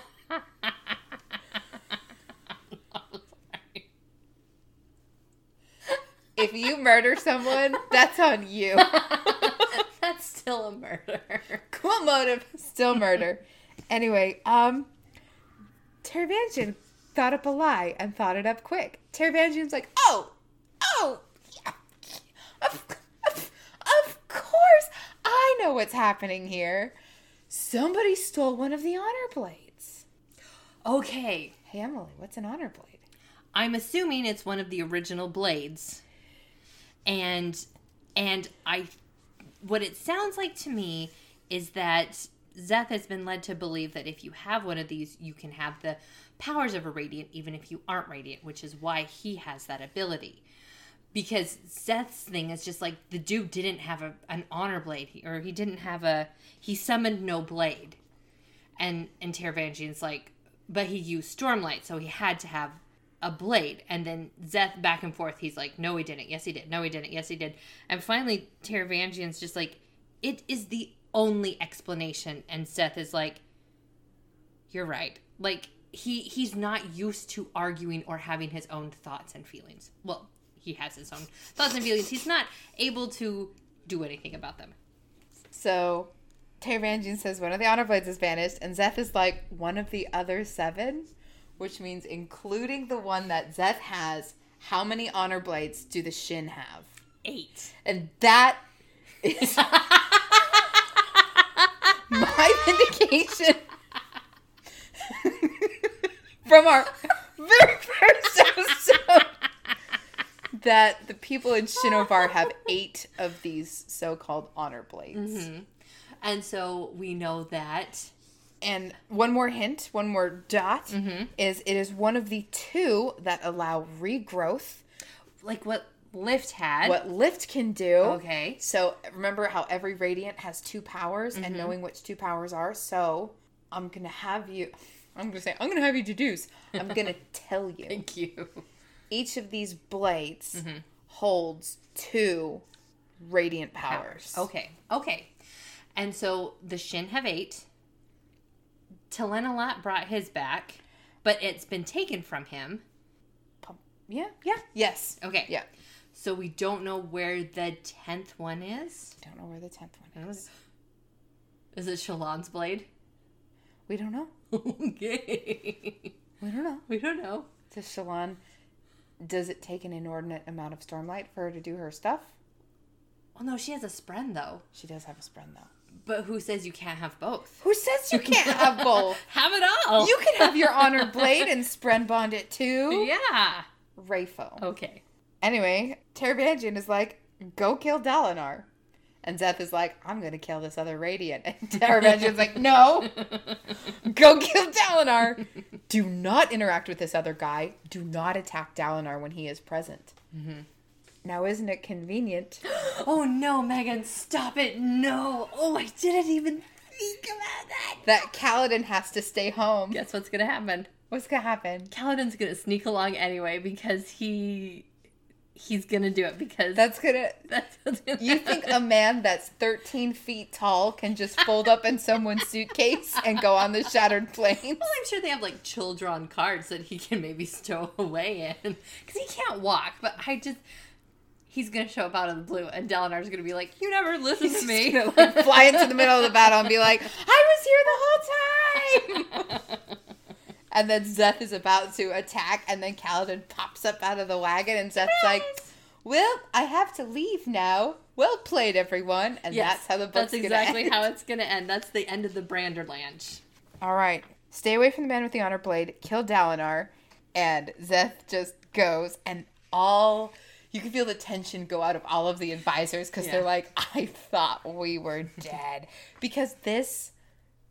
If you murder someone, that's on you. That's still a murder. cool motive, still murder. Anyway, um, Taravangian thought up a lie and thought it up quick. Taravangian's like, oh, oh, yeah, of, of, of course, I know what's happening here. Somebody stole one of the honor blades. Okay. Hey, Emily, what's an honor blade? I'm assuming it's one of the original blades. And and I what it sounds like to me is that Szeth has been led to believe that if you have one of these, you can have the powers of a radiant even if you aren't radiant, which is why he has that ability. Because Szeth's thing is just like the dude didn't have a, an honor blade, or he didn't have a he summoned no blade, and and Taravangian's like, but he used Stormlight, so he had to have a blade. And then Szeth back and forth, he's like, no, he didn't. Yes, he did. No, he didn't. Yes, he did. And finally, Taravangian's just like, it is the only explanation. And Szeth is like, you're right. Like he he's not used to arguing or having his own thoughts and feelings. Well, he has his own thoughts and feelings. He's not able to do anything about them. So Taravangian says one of the honor blades is vanished, and Szeth is like one of the other seven, which means including the one that Szeth has. How many honor blades do the Shin have? Eight. And that is my vindication from our very first episode that the people in Shinovar have eight of these so-called honor blades. Mm-hmm. And so we know that And one more hint, one more dot mm-hmm. is it is one of the two that allow regrowth. like what Lift had. What Lift can do. Okay. So remember how every radiant has two powers and mm-hmm. knowing which two powers are. So I'm gonna have you. I'm gonna say I'm gonna have you deduce. I'm gonna tell you. Thank you. Each of these blades mm-hmm. holds two radiant powers. Okay. Okay. And so the Shin have eight. Talenelat brought his back, but it's been taken from him. Yeah. Yeah. Yes. Okay. Yeah. So we don't know where the tenth one is. Don't know where the tenth one is. Is it Shallan's blade? We don't know. okay. We don't know. We don't know. Does Shallan? Does it take an inordinate amount of stormlight for her to do her stuff? Well, no, she has a spren though. She does have a spren though. But who says you can't have both? Who says you can't have both? Have it all. You can have your honored blade and spren bond it too. Yeah. RAFO. Okay. Anyway, Taravangian is like, go kill Dalinar. And Szeth is like, I'm gonna kill this other Radiant. And Taravangian's like, no, go kill Dalinar. Do not interact with this other guy. Do not attack Dalinar when he is present. Mm-hmm. Now, isn't it convenient? Oh no, Megan, stop it. No. Oh, I didn't even Think about that. That Kaladin has to stay home. Guess what's gonna happen? What's gonna happen? Kaladin's gonna sneak along anyway because he he's gonna do it because That's gonna. that's gonna You think happen. a man that's 13 feet tall can just fold up in someone's suitcase and go on the Shattered Plain? Well, I'm sure they have like chull drawn cards that he can maybe stow away in because he can't walk. But I just he's gonna show up out of the blue, and Dalinar's gonna be like, "You never listen to me." He's gonna, like, fly into the middle of the battle and be like, I was here the whole time! And then Szeth is about to attack, and then Kaladin pops up out of the wagon, and Szeth's like, Well, I have to leave now. Well played, everyone. And Yes, that's how the book's That's exactly how it's gonna end. That's the end of the Branderland. All right. Stay away from the man with the honor blade, kill Dalinar, and Szeth just goes, and all. You can feel the tension go out of all of the advisors because they're like, I thought we were dead. because this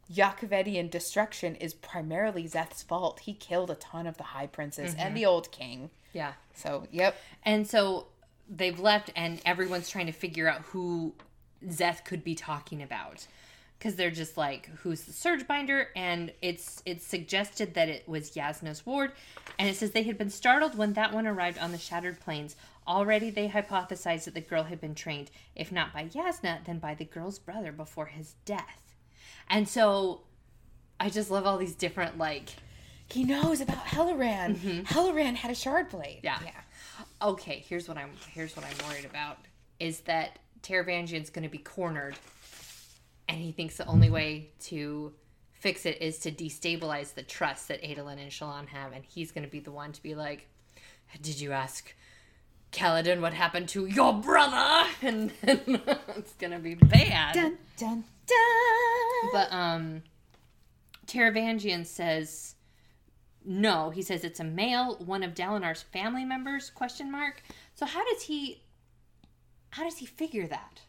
Jah Kevedian destruction is primarily Szeth's fault. He killed a ton of the High Princes and mm-hmm. the Old King. Yeah. So, yep. And so they've left, and everyone's trying to figure out who Szeth could be talking about. Because they're just like, who's the surge binder? And it's it's suggested that it was Jasnah's ward. And it says they had been startled when that one arrived on the shattered plains. Already they hypothesized that the girl had been trained, if not by Jasnah, then by the girl's brother before his death. And so I just love all these different like He knows about Helaran. Mm-hmm. Helaran had a shard blade. Yeah. okay, here's what I'm here's what I'm worried about is that Taravangian's going to be cornered, and he thinks the only way to fix it is to destabilize the trust that Adolin and Shallan have, and he's going to be the one to be like, "Did you ask Kaladin what happened to your brother?" And then it's going to be bad. Dun, dun, dun. But um Taravangian says no. He says it's a male, one of Dalinar's family members? Question mark. So how does he how does he figure that?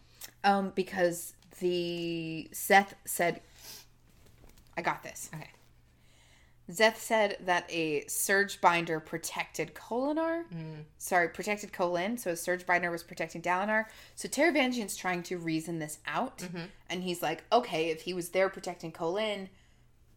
Um, because the Szeth said, "I got this." Okay. Szeth said that a surge binder protected Kholinar. Mm. Sorry, protected Kholin. So a surge binder was protecting Dalinar. So Taravangian's trying to reason this out, mm-hmm. and he's like, "Okay, if he was there protecting Kholin,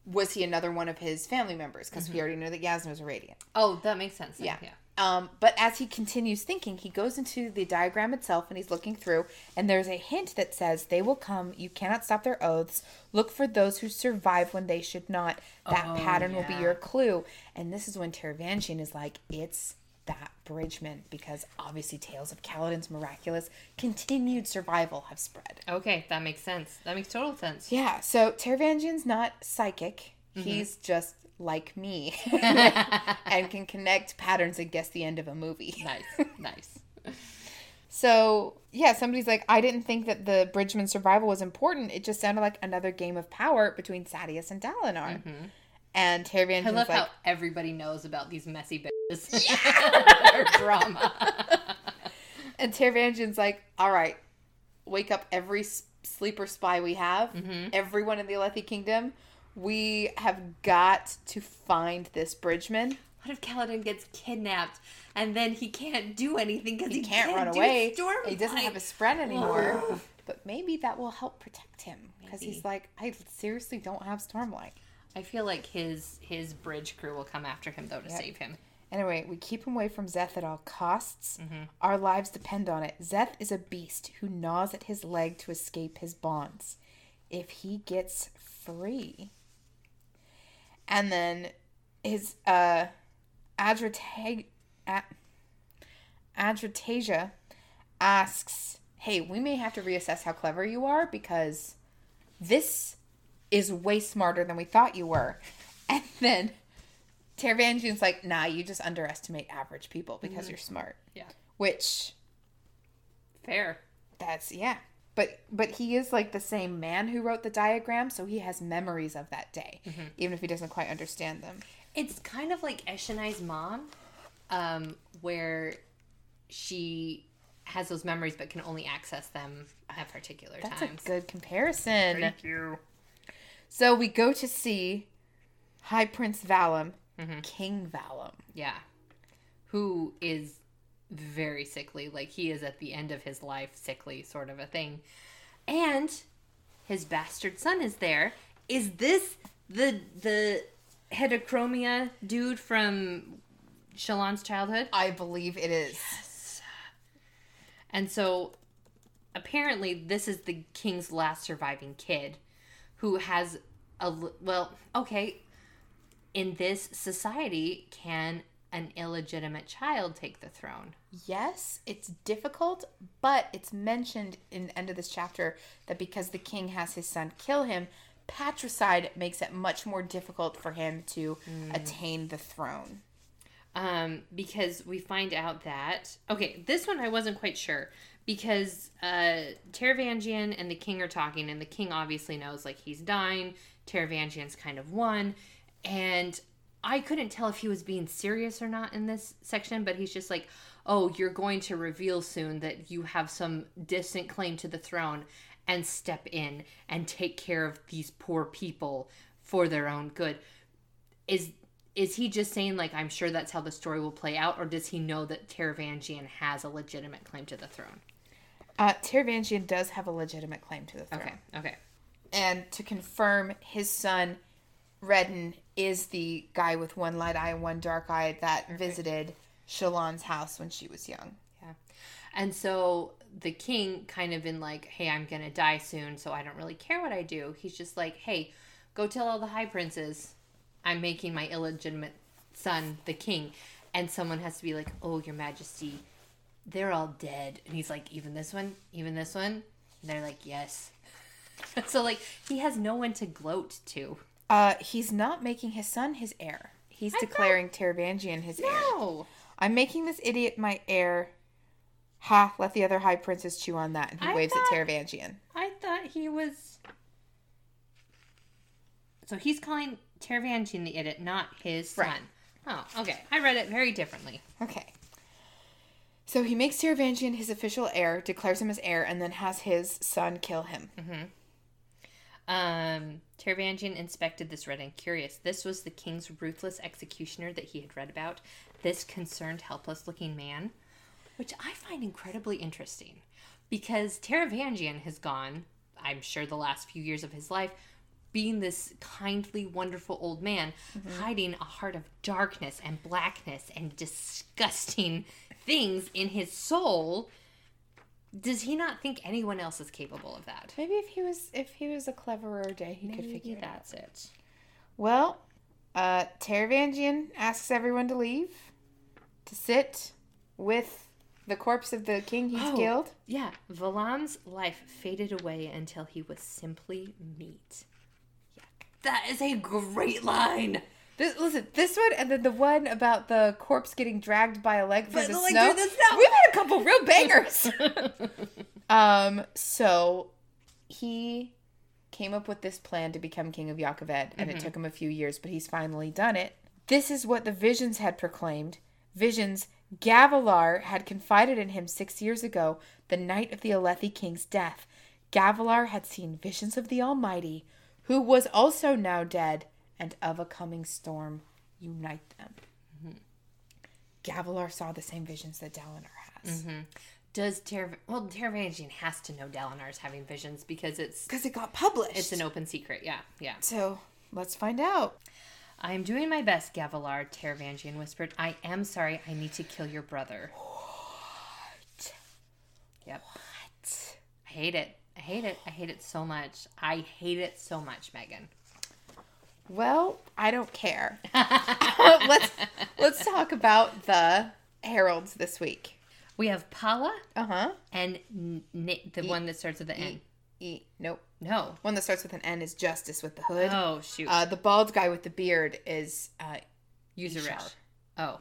was he another one of his family members? Because we mm-hmm. already know that Jasnah was a Radiant." Oh, that makes sense. then. Yeah. Yeah. Um, but as he continues thinking, he goes into the diagram itself and he's looking through, and there's a hint that says, They will come, you cannot stop their oaths. Look for those who survive when they should not. That Oh, pattern will be your clue. And this is when Taravangian is like, It's that Bridgeman, because obviously tales of Kaladin's miraculous continued survival have spread. Okay, that makes sense. That makes total sense. Yeah, so Taravangian's not psychic. Mm-hmm. He's just like me and can connect patterns and guess the end of a movie. Nice. Nice. So, yeah, somebody's like, I didn't think that the Bridgeman survival was important. It just sounded like another game of power between Sadeas and Dalinar. And Mm-hmm. I Taravangian's love like, how everybody knows about these messy bitches. Their drama. and Taravangian's like, all right, wake up every sleeper spy we have, Mm-hmm. everyone in the Alethi Kingdom. We have got to find this Bridgeman. What if Kaladin gets kidnapped and then he can't do anything because he, He can't, run do away. He doesn't have a spren anymore. but maybe that will help protect him because he's like, I seriously don't have Stormlight. I feel like his his bridge crew will come after him though to save him. Anyway, we keep him away from Szeth at all costs. Mm-hmm. Our lives depend on it. Szeth is a beast who gnaws at his leg to escape his bonds. If he gets free. And then his uh Adrata- A- Adrotagia asks, Hey, we may have to reassess how clever you are because this is way smarter than we thought you were. And then Taravangian's like, nah, you just underestimate average people because you're smart. Yeah. Which Fair. that's yeah. But but he is like the same man who wrote the diagram, so he has memories of that day, even if he doesn't quite understand them. It's kind of like Eshonai's mom, um, where she has those memories but can only access them at particular That's times. a good comparison. Thank you. So we go to see High Prince Valam, King Valam. Yeah. Who is very sickly. Like he is at the end of his life, sickly sort of a thing. And his bastard son is there. Is this the the heterochromia dude from Shallan's childhood? I believe it is. Yes. And so apparently this is the king's last surviving kid who has a well, okay, in this society can an illegitimate child take the throne? Yes, it's difficult, but it's mentioned in the end of this chapter that because the king has his son kill him, patricide makes it much more difficult for him to attain the throne. um, because we find out that okay, this one I wasn't quite sure because uh, Taravangian and the king are talking, and the king obviously knows like he's dying. Taravangian's kind of won, and I couldn't tell if he was being serious or not in this section, but he's just like, "Oh, you're going to reveal soon that you have some distant claim to the throne." And step in and take care of these poor people for their own good is is he just saying like I'm sure that's how the story will play out, or does he know that Taravangian has a legitimate claim to the throne? Uh, Taravangian does have a legitimate claim to the throne. Okay, okay, And to confirm, his son, Redin, is the guy with one light eye and one dark eye that visited Shallan's house when she was young. yeah. And so the king, kind of in like, hey, I'm gonna die soon, so I don't really care what I do. He's just like, hey, go tell all the high princes I'm making my illegitimate son the king, and someone has to be like, oh, your Majesty, they're all dead, and he's like, even this one, even this one, and they're like, yes. so like he has no one to gloat to. Uh, he's not making his son his heir. He's I declaring Taravangian his heir. No. I'm making this idiot my heir. Ha, let the other high princes chew on that. And he I waves thought- at Taravangian. I thought he was. So he's calling Taravangian the idiot, not his son. Right. Oh, okay. I read it very differently. Okay. So he makes Taravangian his official heir, declares him as heir, and then has his son kill him. Um, Taravangian inspected this red and curious. This was the king's ruthless executioner that he had read about. This concerned, helpless looking man, which I find incredibly interesting because Taravangian has gone, I'm sure, the last few years of his life being this kindly, wonderful old man, hiding a heart of darkness and blackness and disgusting things in his soul. Does he not think anyone else is capable of that? Maybe if he was if he was a cleverer day, he could figure that's it. Well, uh, Taravangian asks everyone to leave to sit with the corpse of the king he's Oh. killed. Yeah, Valam's life faded away until he was simply meat. That is a great line. This, listen, this one and then the one about the corpse getting dragged by a leg through, the, snow. through the snow. We've had a couple real bangers. um, so he came up with this plan to become king of Jah Keved, and it took him a few years, but he's finally done it. This is what the visions had proclaimed. Visions Gavilar had confided in him six years ago, the night of the Alethi king's death. Gavilar had seen visions of the Almighty, who was also now dead, and of a coming storm unite them. Mm-hmm. Gavilar saw the same visions that Dalinar has. Mm-hmm. Does Ter well Taravangian has to know Dalinar's having visions because it's Because it got published. it's an open secret. Yeah, yeah. so let's find out. I am doing my best, Gavilar, Taravangian whispered. I am sorry, I need to kill your brother. What? Yep. What? I hate it. I hate it. I hate it so much. I hate it so much, Megan. Well, I don't care. let's let's talk about the heralds this week. We have Palah Uh huh. and N- N- the one that starts with the N. E. Nope. No. One that starts with an N is Justice with the hood. Oh shoot. Uh, the bald guy with the beard is. Uh, Usurish. Oh.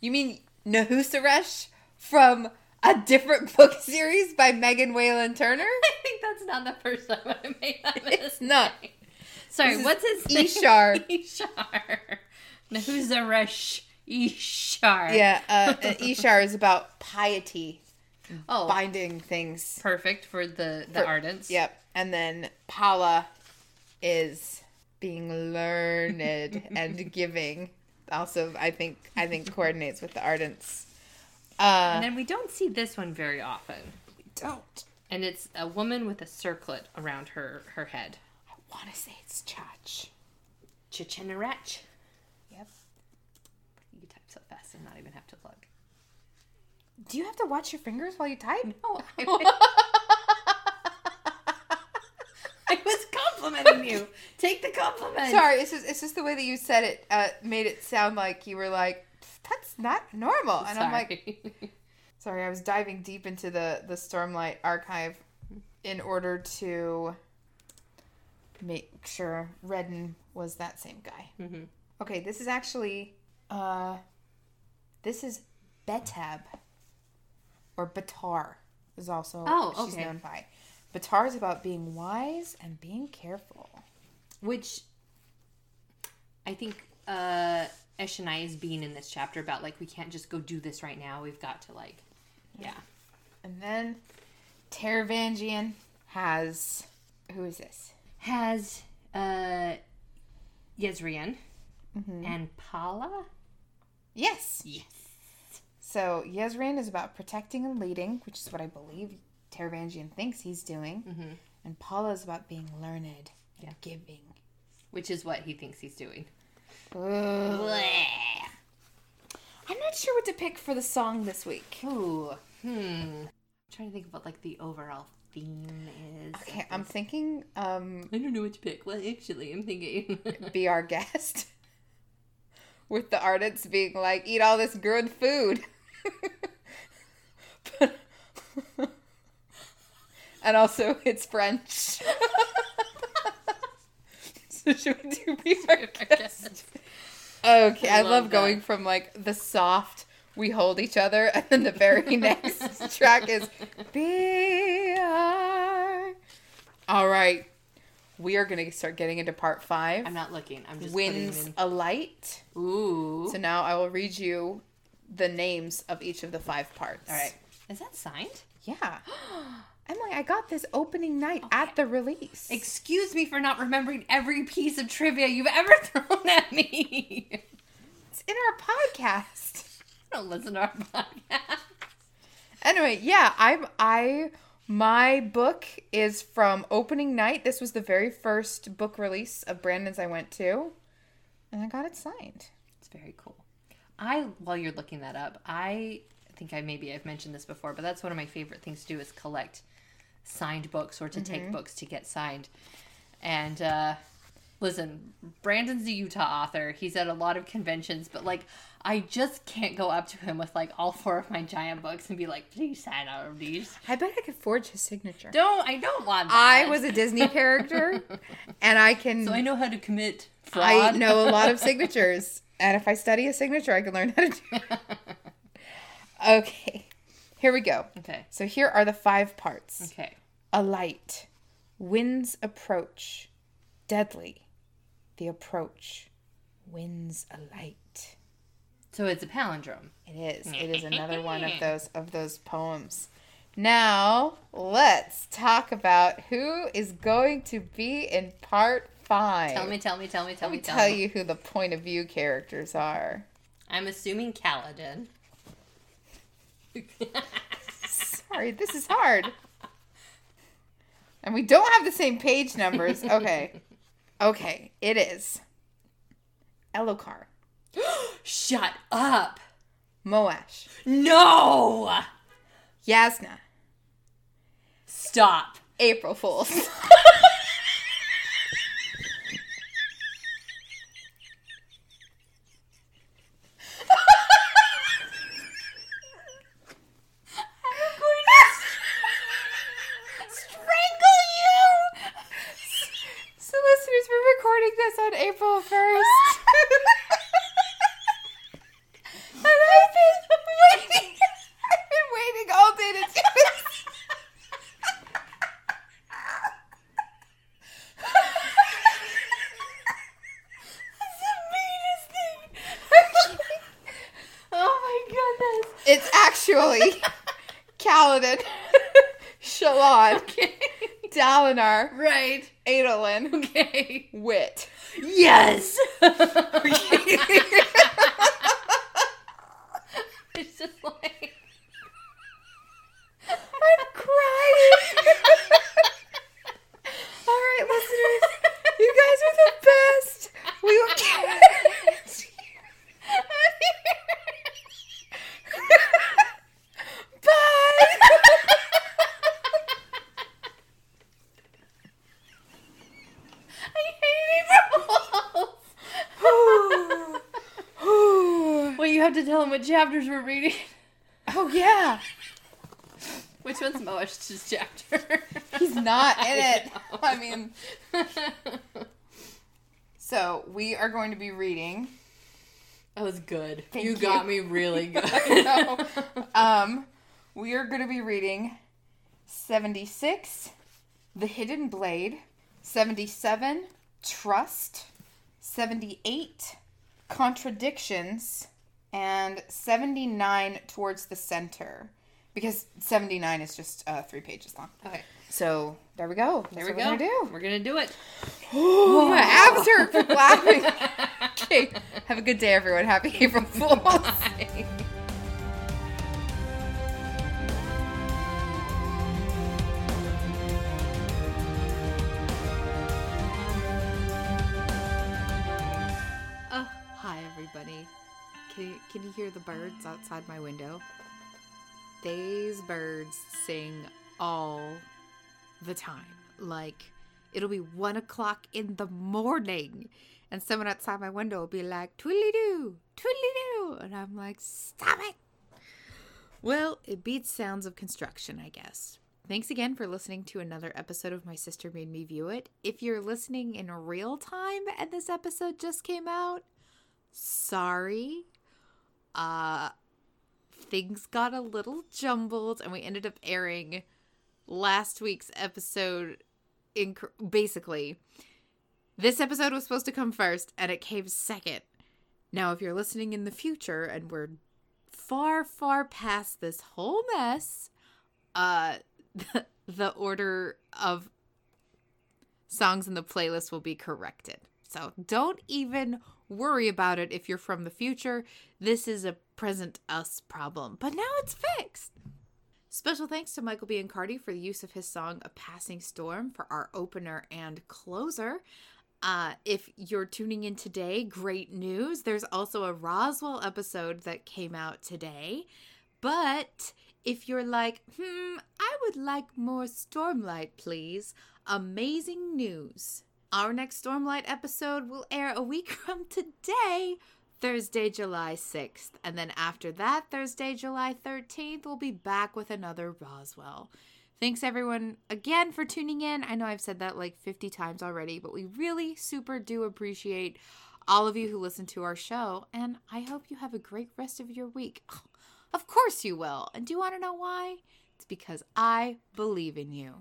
you mean Nahuseresh from a different book series by Megan Whalen Turner? I think that's not the first time I made that mistake. It's not. Sorry, This is what's his name? Ishar. Ishar. Nahuseresh Ishar. Yeah, uh, and Ishar is about piety, Oh, binding things. perfect for the the For- ardents. Yep. And then Palah is being learned and giving. Also, I think I think coordinates with the Ardents. Uh, And then we don't see this one very often. We don't. And it's a woman with a circlet around her her head. I want to say it's Chach. Chanarach. Yep. You type so fast and not even have to look. Do you have to watch your fingers while you type? No. I, I was complimenting you. Take the compliment. Sorry, it's just it's just the way that you said it uh, made it sound like you were like that's not normal, and I'm like, Sorry. sorry, I was diving deep into the the Stormlight archive in order to make sure Redin was that same guy. Mhm. Okay, this is actually uh, this is Battah or Battar is also Oh, what she's okay. known by. Battar is about being wise and being careful. Which I think uh Eshonai is being in this chapter about like we can't just go do this right now. We've got to like yeah. And then Taravangian has who is this? Has uh Jezrien and Palah? Yes. Yes. So Jezrien is about protecting and leading, which is what I believe Taravangian thinks he's doing. Mm-hmm. And Palah is about being learned and Yeah. giving. Which is what he thinks he's doing. I'm not sure what to pick for the song this week. Ooh. Hmm. I'm trying to think about like the overall theme is. Okay, I'm thinking um I don't know what to pick. Well, actually, I'm thinking. be our guest. With the artists being like, eat all this good food. But- and also, it's French. so, should we do be our guest? Okay, I, I love, love going from like the soft, we hold each other, and then the very next track is be. All right, we are going to start getting into part 5 I'm not looking. I'm just wins a light. Ooh. So now I will read you the names of each of the five parts. All right. Is that signed? Yeah. Emily, I got this opening night at the release. Excuse me for not remembering every piece of trivia you've ever thrown at me. It's in our podcast. Don't listen to our podcast. Anyway, yeah, I'm I my book is from opening night. This was the very first book release of Brandon's I went to. And I got it signed. It's very cool. I, while you're looking that up, I think I maybe I've mentioned this before, but that's one of my favorite things to do is collect signed books or to take books to get signed. And uh, listen, Brandon's a Utah author. He's at a lot of conventions, but like I just can't go up to him with like all four of my giant books and be like, "Please sign all of these." I bet I could forge his signature. Don't I don't want that. I was a Disney character and I can so I know how to commit fraud. I know a lot of signatures. And if I study a signature, I can learn how to do it. Okay. Here we go. okay. So here are the five parts. Okay. A light. Winds approach. Deadly. The approach. Winds a light. So it's a palindrome. It is. It is another one of those of those poems. Now, let's talk about who is going to be in part five. Tell me, tell me, tell me, tell Let me, me tell, tell me. you who the point of view characters are. I'm assuming Kaladin. Sorry, this is hard. And we don't have the same page numbers. Okay. Okay, it is. Elokar, Shut up. Moash, No. Jasnah, Stop. April Fools. I'm going to strangle you. So, listeners, we're recording this on April 1st. and I've been waiting. I've been waiting all day to do this. Oh my goodness. Actually Kaladin, Shallan, Okay. Dalinar, Right. Adolin, Okay. Wit. Yes. it's just like I'm crying. guys are the best. We will well, you have to tell them what chapters we're reading. Oh yeah. Which one's Moash's chapter? He's not in it. know. I mean, so we are going to be reading. That was good. You you. got me really good. I. Um, we are going to be reading 76, The Hidden Blade, 77, Trust, 78, Contradictions, and 79, Towards the Center. Because 79 is just uh, three pages long. Okay, So there we go. That's there we go. We're gonna do. We're gonna do it. Oh, my abs hurt from laughing. okay. Have a good day, everyone. Happy April Fools. Uh, hi everybody. Can you, can you hear the birds outside my window? These birds sing all the time. Like, it'll be one o'clock in the morning, and someone outside my window will be like, twiddly doo, twiddly doo. And I'm like, stop it. Well, it beats sounds of construction, I guess. Thanks again for listening to another episode of My Sister Made Me View It. If you're listening in real time and this episode just came out, sorry. Uh things got a little jumbled and we ended up airing last week's episode in basically this episode was supposed to come first and it came second. Now if you're listening in the future and we're far far past this whole mess, uh the, the order of songs in the playlist will be corrected. So don't even worry about it if you're from the future. This is a present us problem, but now it's fixed. Special thanks to Michael B. Cardi for the use of his song A Passing Storm for our opener and closer. Uh, if you're tuning in today, great news. There's also a Roswell episode that came out today. But if you're like, hmm, I would like more Stormlight, please, amazing news. Our next Stormlight episode will air a week from today, Thursday, July 6th. And then after that, Thursday, July 13th, we'll be back with another Roswell. Thanks everyone again for tuning in. I know I've said that like 50 times already, but we really super do appreciate all of you who listen to our show. And I hope you have a great rest of your week. Of course you will. And do you want to know why? It's because I believe in you.